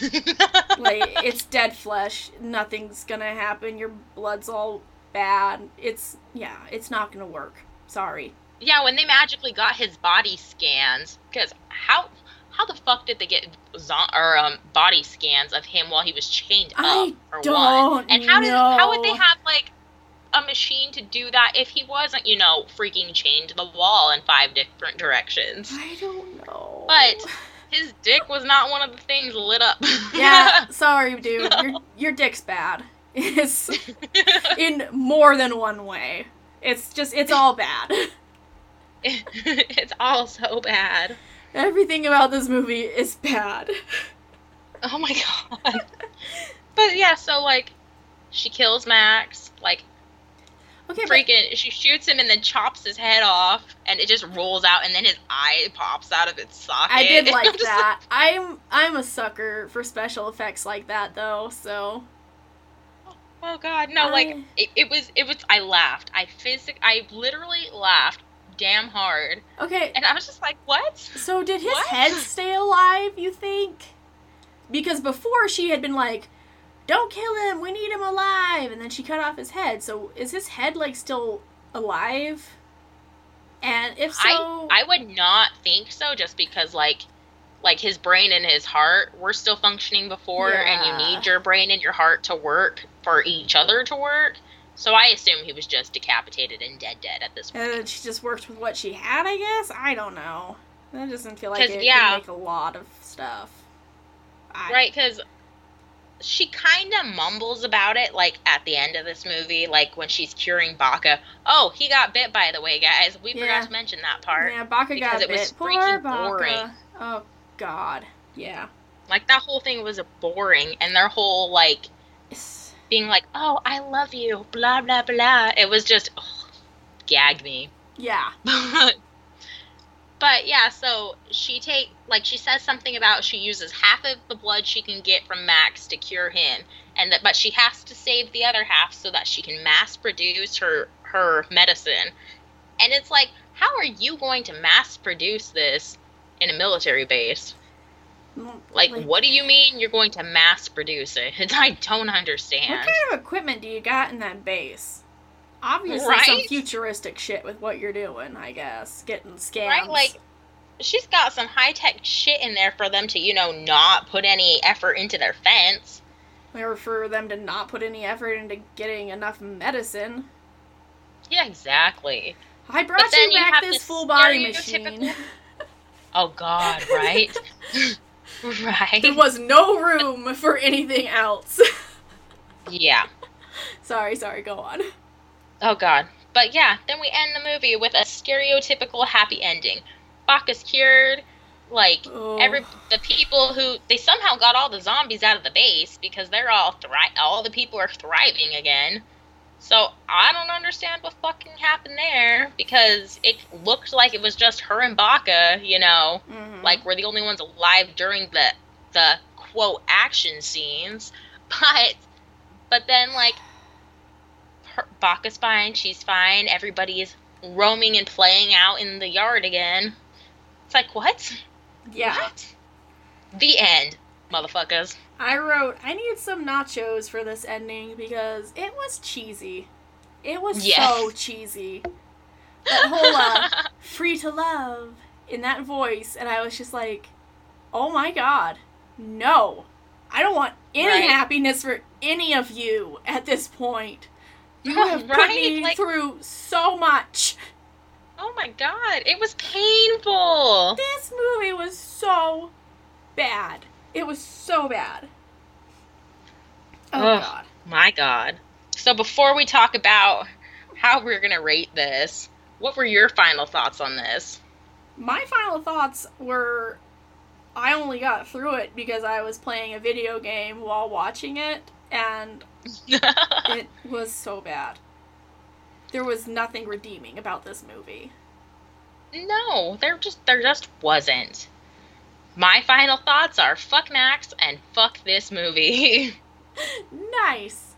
Like, it's dead flesh. Nothing's gonna happen. Your blood's all bad. It's. Yeah, it's not gonna work. Sorry. yeah, when they magically got his body scans, because how how the fuck did they get zo- or um body scans of him while he was chained up I or don't And how did how would they have like a machine to do that if he wasn't, you know, freaking chained to the wall in five different directions? I don't know. But his dick was not one of the things lit up. Yeah, sorry, dude. Your, your dick's bad. It's in more than one way. It's just, it's all bad. it's all so bad. Everything about this movie is bad. Oh my god. but yeah, so like she kills Max, like Okay, but freaking she shoots him and then chops his head off and it just rolls out and then his eye pops out of its socket. I did I'm like that. I'm I'm a sucker for special effects like that though, so oh god, no, like it, it was it was I laughed. I physic I literally laughed damn hard. Okay, And I was just like, "What?" so did his What? head stay alive, you think? Because before she had been like, Don't kill him, we need him alive and then she cut off his head, so is his head like still alive? And if so I I would not think so just because like like his brain and his heart were still functioning before and you need your brain and your heart to work for each other to work. So I assume he was just decapitated and dead dead at this And point. then she just worked with what she had, I guess? I don't know. That doesn't feel like it yeah. can make a lot of stuff. I, Right, cuz she kind of mumbles about it like at the end of this movie like when she's curing Baca. Oh, he got bit by the way, guys. We Yeah. forgot to mention that part. Yeah, Baca because got it was bit. Poor freaking Baca. boring. Oh, God. Yeah. Like that whole thing was boring and their whole like being like, "Oh, I love you," blah blah blah. It was just gagged me. Yeah. but yeah, so she take like she says something about she uses half of the blood she can get from Max to cure him, and that but she has to save the other half so that she can mass produce her her medicine. And it's like, how are you going to mass produce this in a military base? Like, what do you mean you're going to mass produce it? I don't understand. What kind of equipment do you got in that base? Obviously, some futuristic shit with what you're doing, I guess. Getting scams. Right? Like, she's got some high tech shit in there for them to, you know, not put any effort into their fence. or for them to not put any effort into getting enough medicine. Yeah, exactly. I brought then you you back have this this full body machine. Oh, God, right? right? there was no room for anything else. Yeah. sorry, sorry, go on. Oh, God. But yeah, then we end the movie with a stereotypical happy ending. Baca's cured. Like, Oh. every the people who they somehow got all the zombies out of the base because they're all thri- all the people are thriving again. So I don't understand what fucking happened there because it looked like it was just her and Baca, you know, Mhm. like we're the only ones alive during the the quote action scenes. But but then like her, Baca's fine, she's fine, everybody's roaming and playing out in the yard again. It's like what? yeah. What? The end. motherfuckers. I wrote, I need some nachos for this ending because it was cheesy. It was Yes. so cheesy. That whole uh, free to love in that voice, and I was just like, oh my god, no. I don't want any Right. happiness for any of you at this point. You have put Right? me Like- through so much. Oh my god, it was painful. This movie was so bad. It was so bad. Oh Ugh. god. My god. So before we talk about how we're gonna rate this, what were your final thoughts on this? My final thoughts were I only got through it because I was playing a video game while watching it, and it was so bad. There was nothing redeeming about this movie. no, there just there just wasn't. My final thoughts are fuck Max and fuck this movie. nice.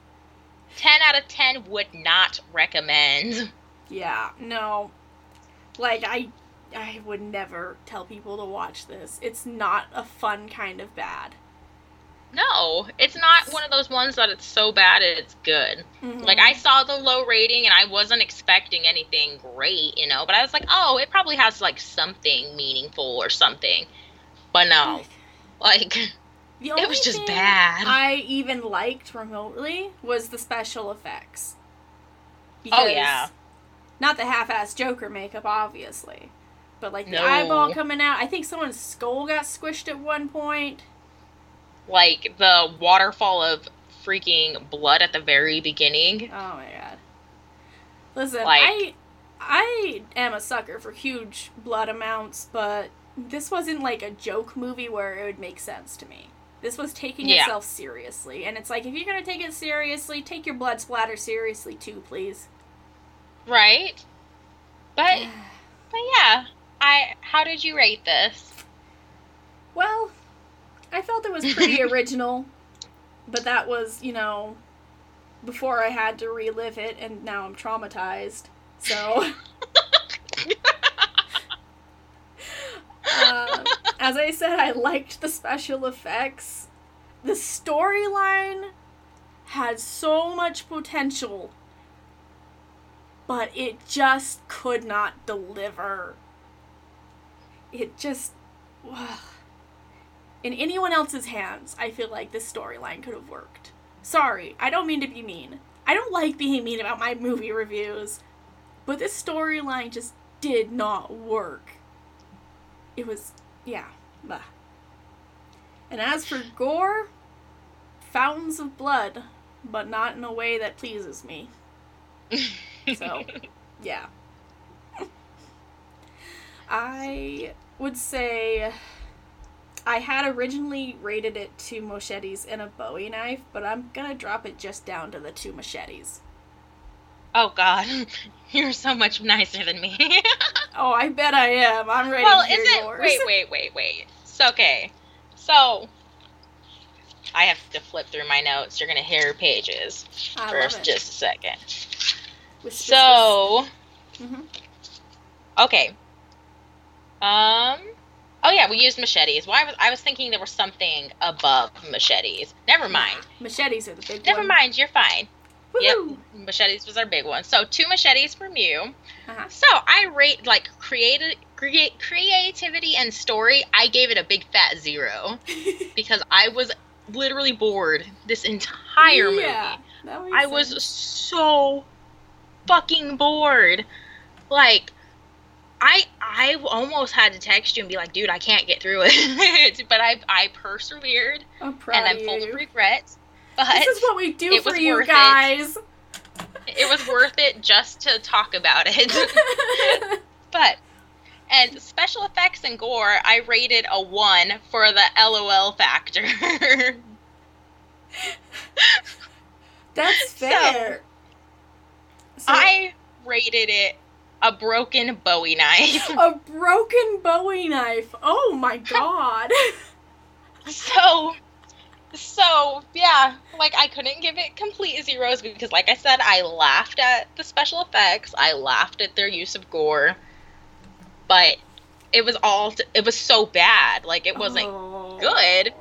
10 out of 10 would not recommend. Yeah, no. Like I I would never tell people to watch this. It's not a fun kind of bad. No, it's not one of those ones that it's so bad it's good. Mhm. Like I saw the low rating and I wasn't expecting anything great, you know, but I was like, "Oh, it probably has like something meaningful or something." But no. Like The it was just bad. I even liked remotely was the special effects. Oh, yeah. Not the half-ass Joker makeup, obviously, but like the No. eyeball coming out. I think someone's skull got squished at one point. Like the waterfall of freaking blood at the very beginning. Oh my god! Listen, Like- I I am a sucker for huge blood amounts, but this wasn't like a joke movie where it would make sense to me. This was taking Yeah. itself seriously, and it's like if you're gonna take it seriously, take your blood splatter seriously too, please. Right? But but yeah, I how did you rate this? Well, I felt it was pretty original, but that was, you know, before I had to relive it, and now I'm traumatized. So, uh, as I said, I liked the special effects. The storyline had so much potential, but it just could not deliver. It just. In anyone else's hands, I feel like this storyline could have worked. Sorry, I don't mean to be mean. I don't like being mean about my movie reviews, but this storyline just did not work. It was, yeah, blah. And as for gore, fountains of blood, but not in a way that pleases me. So, yeah. I would say I had originally rated it two machetes and a Bowie knife, but I'm gonna drop it just down to the two machetes. Oh god. You're so much nicer than me. Oh, I bet I am. I'm ready well, to is it yours. wait, wait, wait, wait. So okay. So I have to flip through my notes. You're gonna hear pages I it. just a second. With So Mhm. okay. Um Oh yeah, we used machetes. Why was I was thinking there was something above machetes. Never mind. machetes are the big Never one. mind, you're fine. Yep. Machetes was our big one. So two machetes from you. Uh-huh. So I rate like creative create creativity and story. I gave it a big fat zero because I was literally bored this entire movie. Yeah, makes I was so fucking bored. Like I I almost had to text you and be like, dude, I can't get through it. but I I persevered I'm and I'm full of regrets. But This is what we do for you worth it. guys. it was worth it just to talk about it. but and special effects and gore, I rated a one for the LOL factor. That's So, fair. So, I rated it a broken Bowie knife. a broken Bowie knife. Oh my god. so so yeah, like I couldn't give it complete zeros because like I said, I laughed at the special effects, I laughed at their use of gore, but it was all it was so bad. Like it wasn't Oh. good.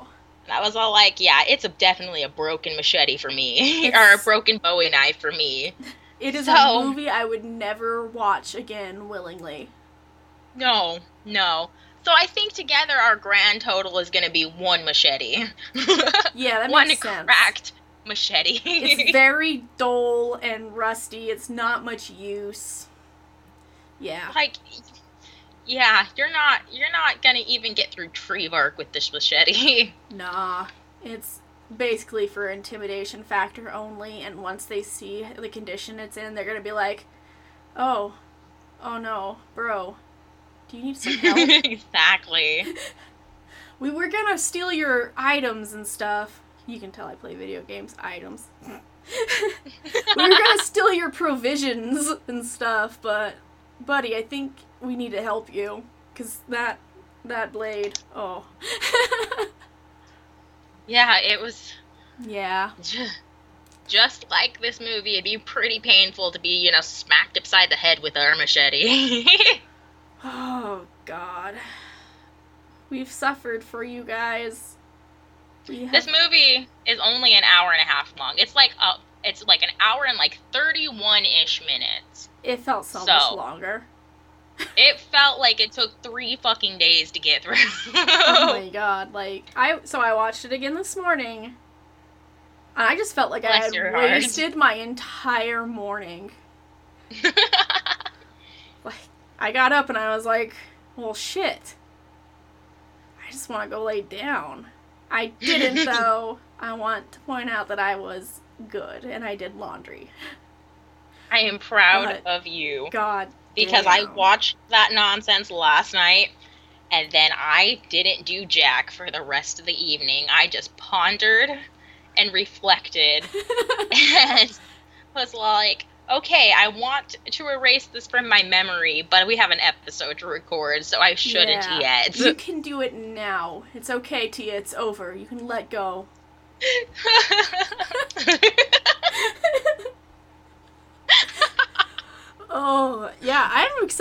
And I was all like, yeah, it's a, definitely a broken machete for me, or a broken Bowie knife for me. It is So- a movie I would never watch again willingly. No, no. So I think together our grand total is going to be one machete. Yeah, that one makes sense. cracked machete. It's very dull and rusty. It's not much use. Yeah. like, yeah, you're not you're not gonna even get through tree bark with this machete. Nah. It's basically for intimidation factor only, and once they see the condition it's in, they're gonna be like, oh, oh no, bro, do you need some help? exactly. we were gonna steal your items and stuff. You can tell I play video games. Items. we were gonna steal your provisions and stuff, but buddy, I think we need to help you because that that blade. Oh, Yeah, it was yeah. just like this movie. It'd be pretty painful to be, you know, smacked upside the head with a machete. Oh God, we've suffered for you guys. We this movie is only an hour and a half long. It's like a, it's like an hour and like thirty-one ish minutes. it felt so, much longer. It felt like it took three fucking days to get through. oh my god like i so i watched it again this morning and i just felt like i had wasted my entire morning. Like i got up and i was like well shit. I just want to go lay down. I didn't though. I want to point out that i was good and i did laundry. I am proud But- of you. God because I watched that nonsense last night and then I didn't do jack for the rest of the evening. I just pondered and reflected and was like, okay, I want to erase this from my memory, but we have an episode to record, so I shouldn't Yeah. yet. you can do it now it's okay tia it's over you can let go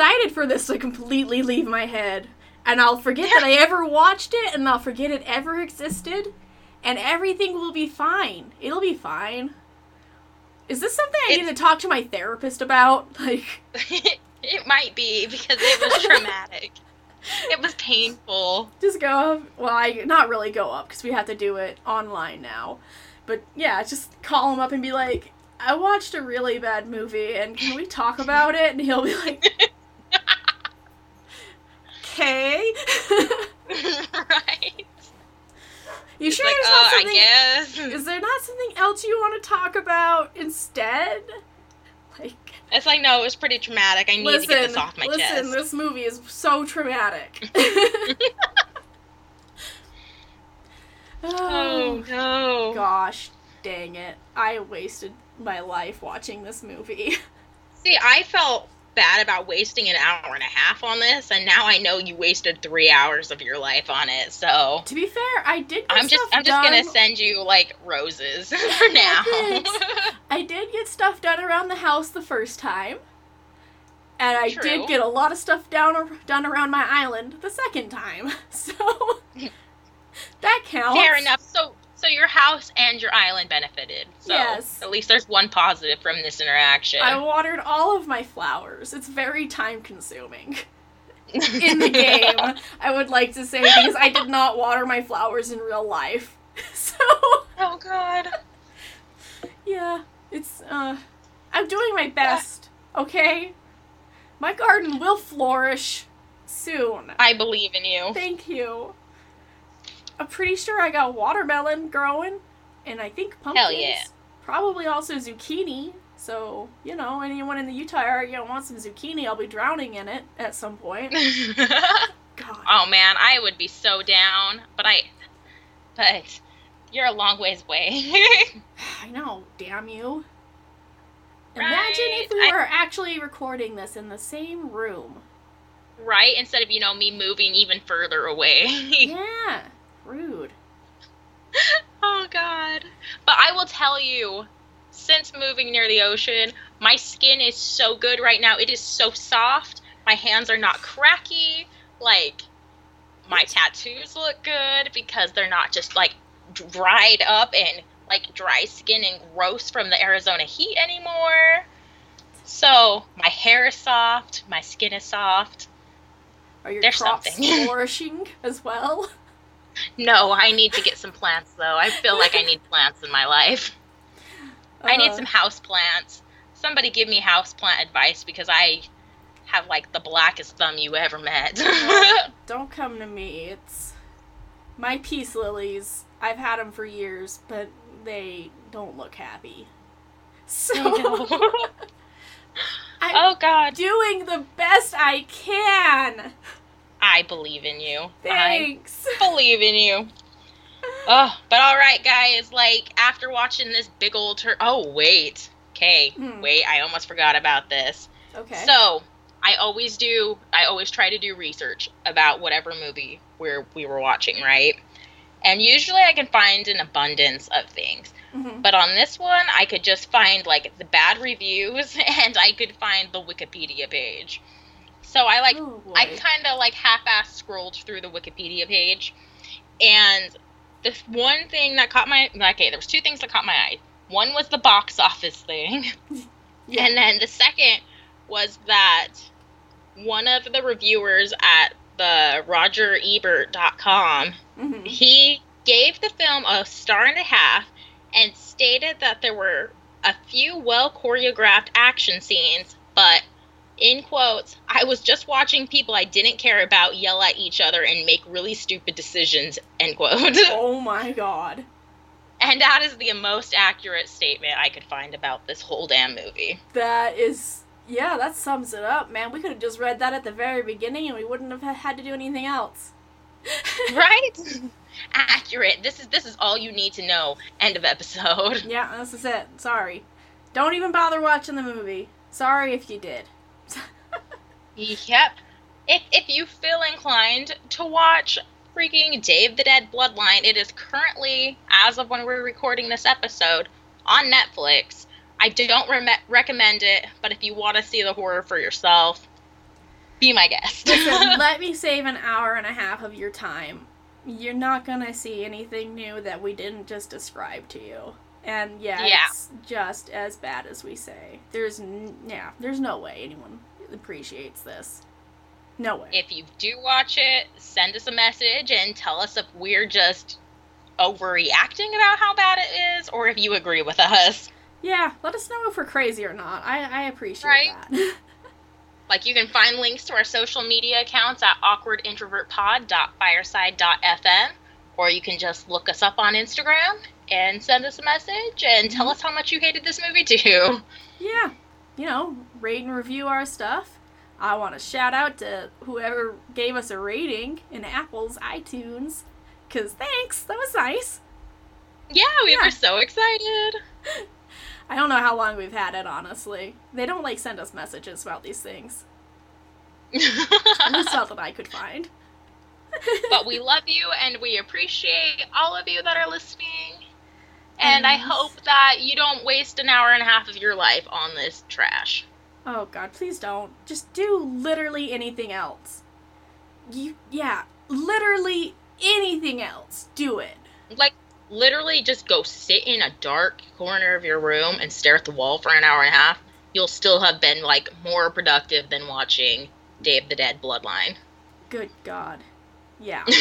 excited for this to completely leave my head. And I'll forget that I ever watched it, and I'll forget it ever existed, and everything will be fine. It'll be fine. Is this something I need to talk to my therapist about? Like, it might be because it was traumatic. it was painful. just go up. Well, I not really go up because we have to do it online now. But yeah, just call him up and be like, I watched a really bad movie, and can we talk about it? And he'll be like, okay. right? you It's sure like, there's not oh, I something? guess. Is there not something else you want to talk about instead? Like, It's like, no, it was pretty traumatic. I need listen, to get this off my listen, chest. this movie is so traumatic. oh, no. gosh, dang it! I wasted my life watching this movie. See, I felt bad about wasting an hour and a half on this, and now I know you wasted three hours of your life on it. So to be fair, I did. Get I'm just, stuff I'm just done. gonna send you like roses for now. I did get stuff done around the house the first time. And I True. did get a lot of stuff down done around my island the second time. So that counts. Fair enough. So, so your house and your island benefited. So Yes. at least there's one positive from this interaction. I watered all of my flowers. It's very time consuming. In the game, I would like to say because I did not water my flowers in real life. So, oh God. yeah, it's uh I'm doing my best, okay? My garden will flourish soon. I believe in you. Thank you. I'm pretty sure I got watermelon growing, and I think pumpkins. Hell yeah. Probably also zucchini. So you know, anyone in the Utah area wants some zucchini, I'll be drowning in it at some point. God. oh man, I would be so down, but I, but you're a long ways away. I know. Damn you. Right, Imagine if we I- were actually recording this in the same room. right? Instead of you know me moving even further away. Yeah. Rude. oh god. But I will tell you, since moving near the ocean, my skin is so good right now. It is so soft. My hands are not cracky. Like my tattoos look good because they're not just like dried up and like dry skin and gross from the Arizona heat anymore. So my hair is soft, my skin is soft. Are your There's crops something. flourishing as well? No, I need to get some plants though. I feel like I need plants in my life. I need Uh, some house plants. Somebody give me house plant advice because I have like the blackest thumb you ever met. Don't come to me. It's my peace lilies. I've had them for years, but they don't look happy. So I'm oh god, doing the best I can. I believe in you. Thanks. I believe in you. Oh, but all right, guys. Like after watching this big old tur- oh wait, okay, Hmm. wait, I almost forgot about this. Okay. So I always do. I always try to do research about whatever movie we're we were watching, right? And usually I can find an abundance of things. Mhm. But on this one, I could just find like the bad reviews and I could find the Wikipedia page. So I like Oh. I kind of like half-ass scrolled through the Wikipedia page, and the one thing that caught my okay, there was two things that caught my eye. One was the box office thing, Yeah. and then the second was that one of the reviewers at the RogerEbert.com Mhm. he gave the film a star and a half and stated that there were a few well choreographed action scenes, but in quotes, I was just watching people I didn't care about yell at each other and make really stupid decisions, end quote. Oh my god. and that is the most accurate statement I could find about this whole damn movie. That is, yeah, that sums it up, man. We could have just read that at the very beginning and we wouldn't have had to do anything else. Right? accurate. This is this is all you need to know. End of episode. Yeah, this is it. Sorry. Don't even bother watching the movie. Sorry if you did. Yep. If if you feel inclined to watch freaking Day of the Dead Bloodline, it is currently, as of when we're recording this episode, on Netflix. I don't rem- recommend it, but if you want to see the horror for yourself, be my guest. Listen, let me save an hour and a half of your time. You're not gonna see anything new that we didn't just describe to you. And yeah, Yeah. it's just as bad as we say. There's n- yeah, there's no way anyone appreciates this. No way. if you do watch it, send us a message and tell us if we're just overreacting about how bad it is or if you agree with us. yeah, let us know if we're crazy or not. I I appreciate Right. that. Like you can find links to our social media accounts at awkwardintrovertpod.fireside.fm or you can just look us up on Instagram and send us a message and tell mm-hmm. us how much you hated this movie too. yeah, you know, rate and review our stuff. I want to shout out to whoever gave us a rating in Apple's iTunes. Cause thanks, that was nice. Yeah, we Yeah. were so excited. I don't know how long we've had it, honestly. They don't like send us messages about these things. At least not that I could find. but we love you and we appreciate all of you that are listening. And I hope that you don't waste an hour and a half of your life on this trash. Oh god, please don't. Just do literally anything else. You yeah, literally anything else. Do it. Like, literally just go sit in a dark corner of your room and stare at the wall for an hour and a half. You'll still have been, like, more productive than watching Day of the Dead Bloodline. Good god. Yeah.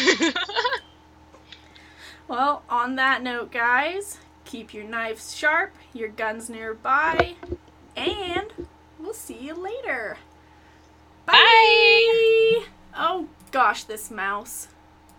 Well, on that note, guys, keep your knives sharp, your guns nearby, and we'll see you later. Bye. Oh gosh, this mouse.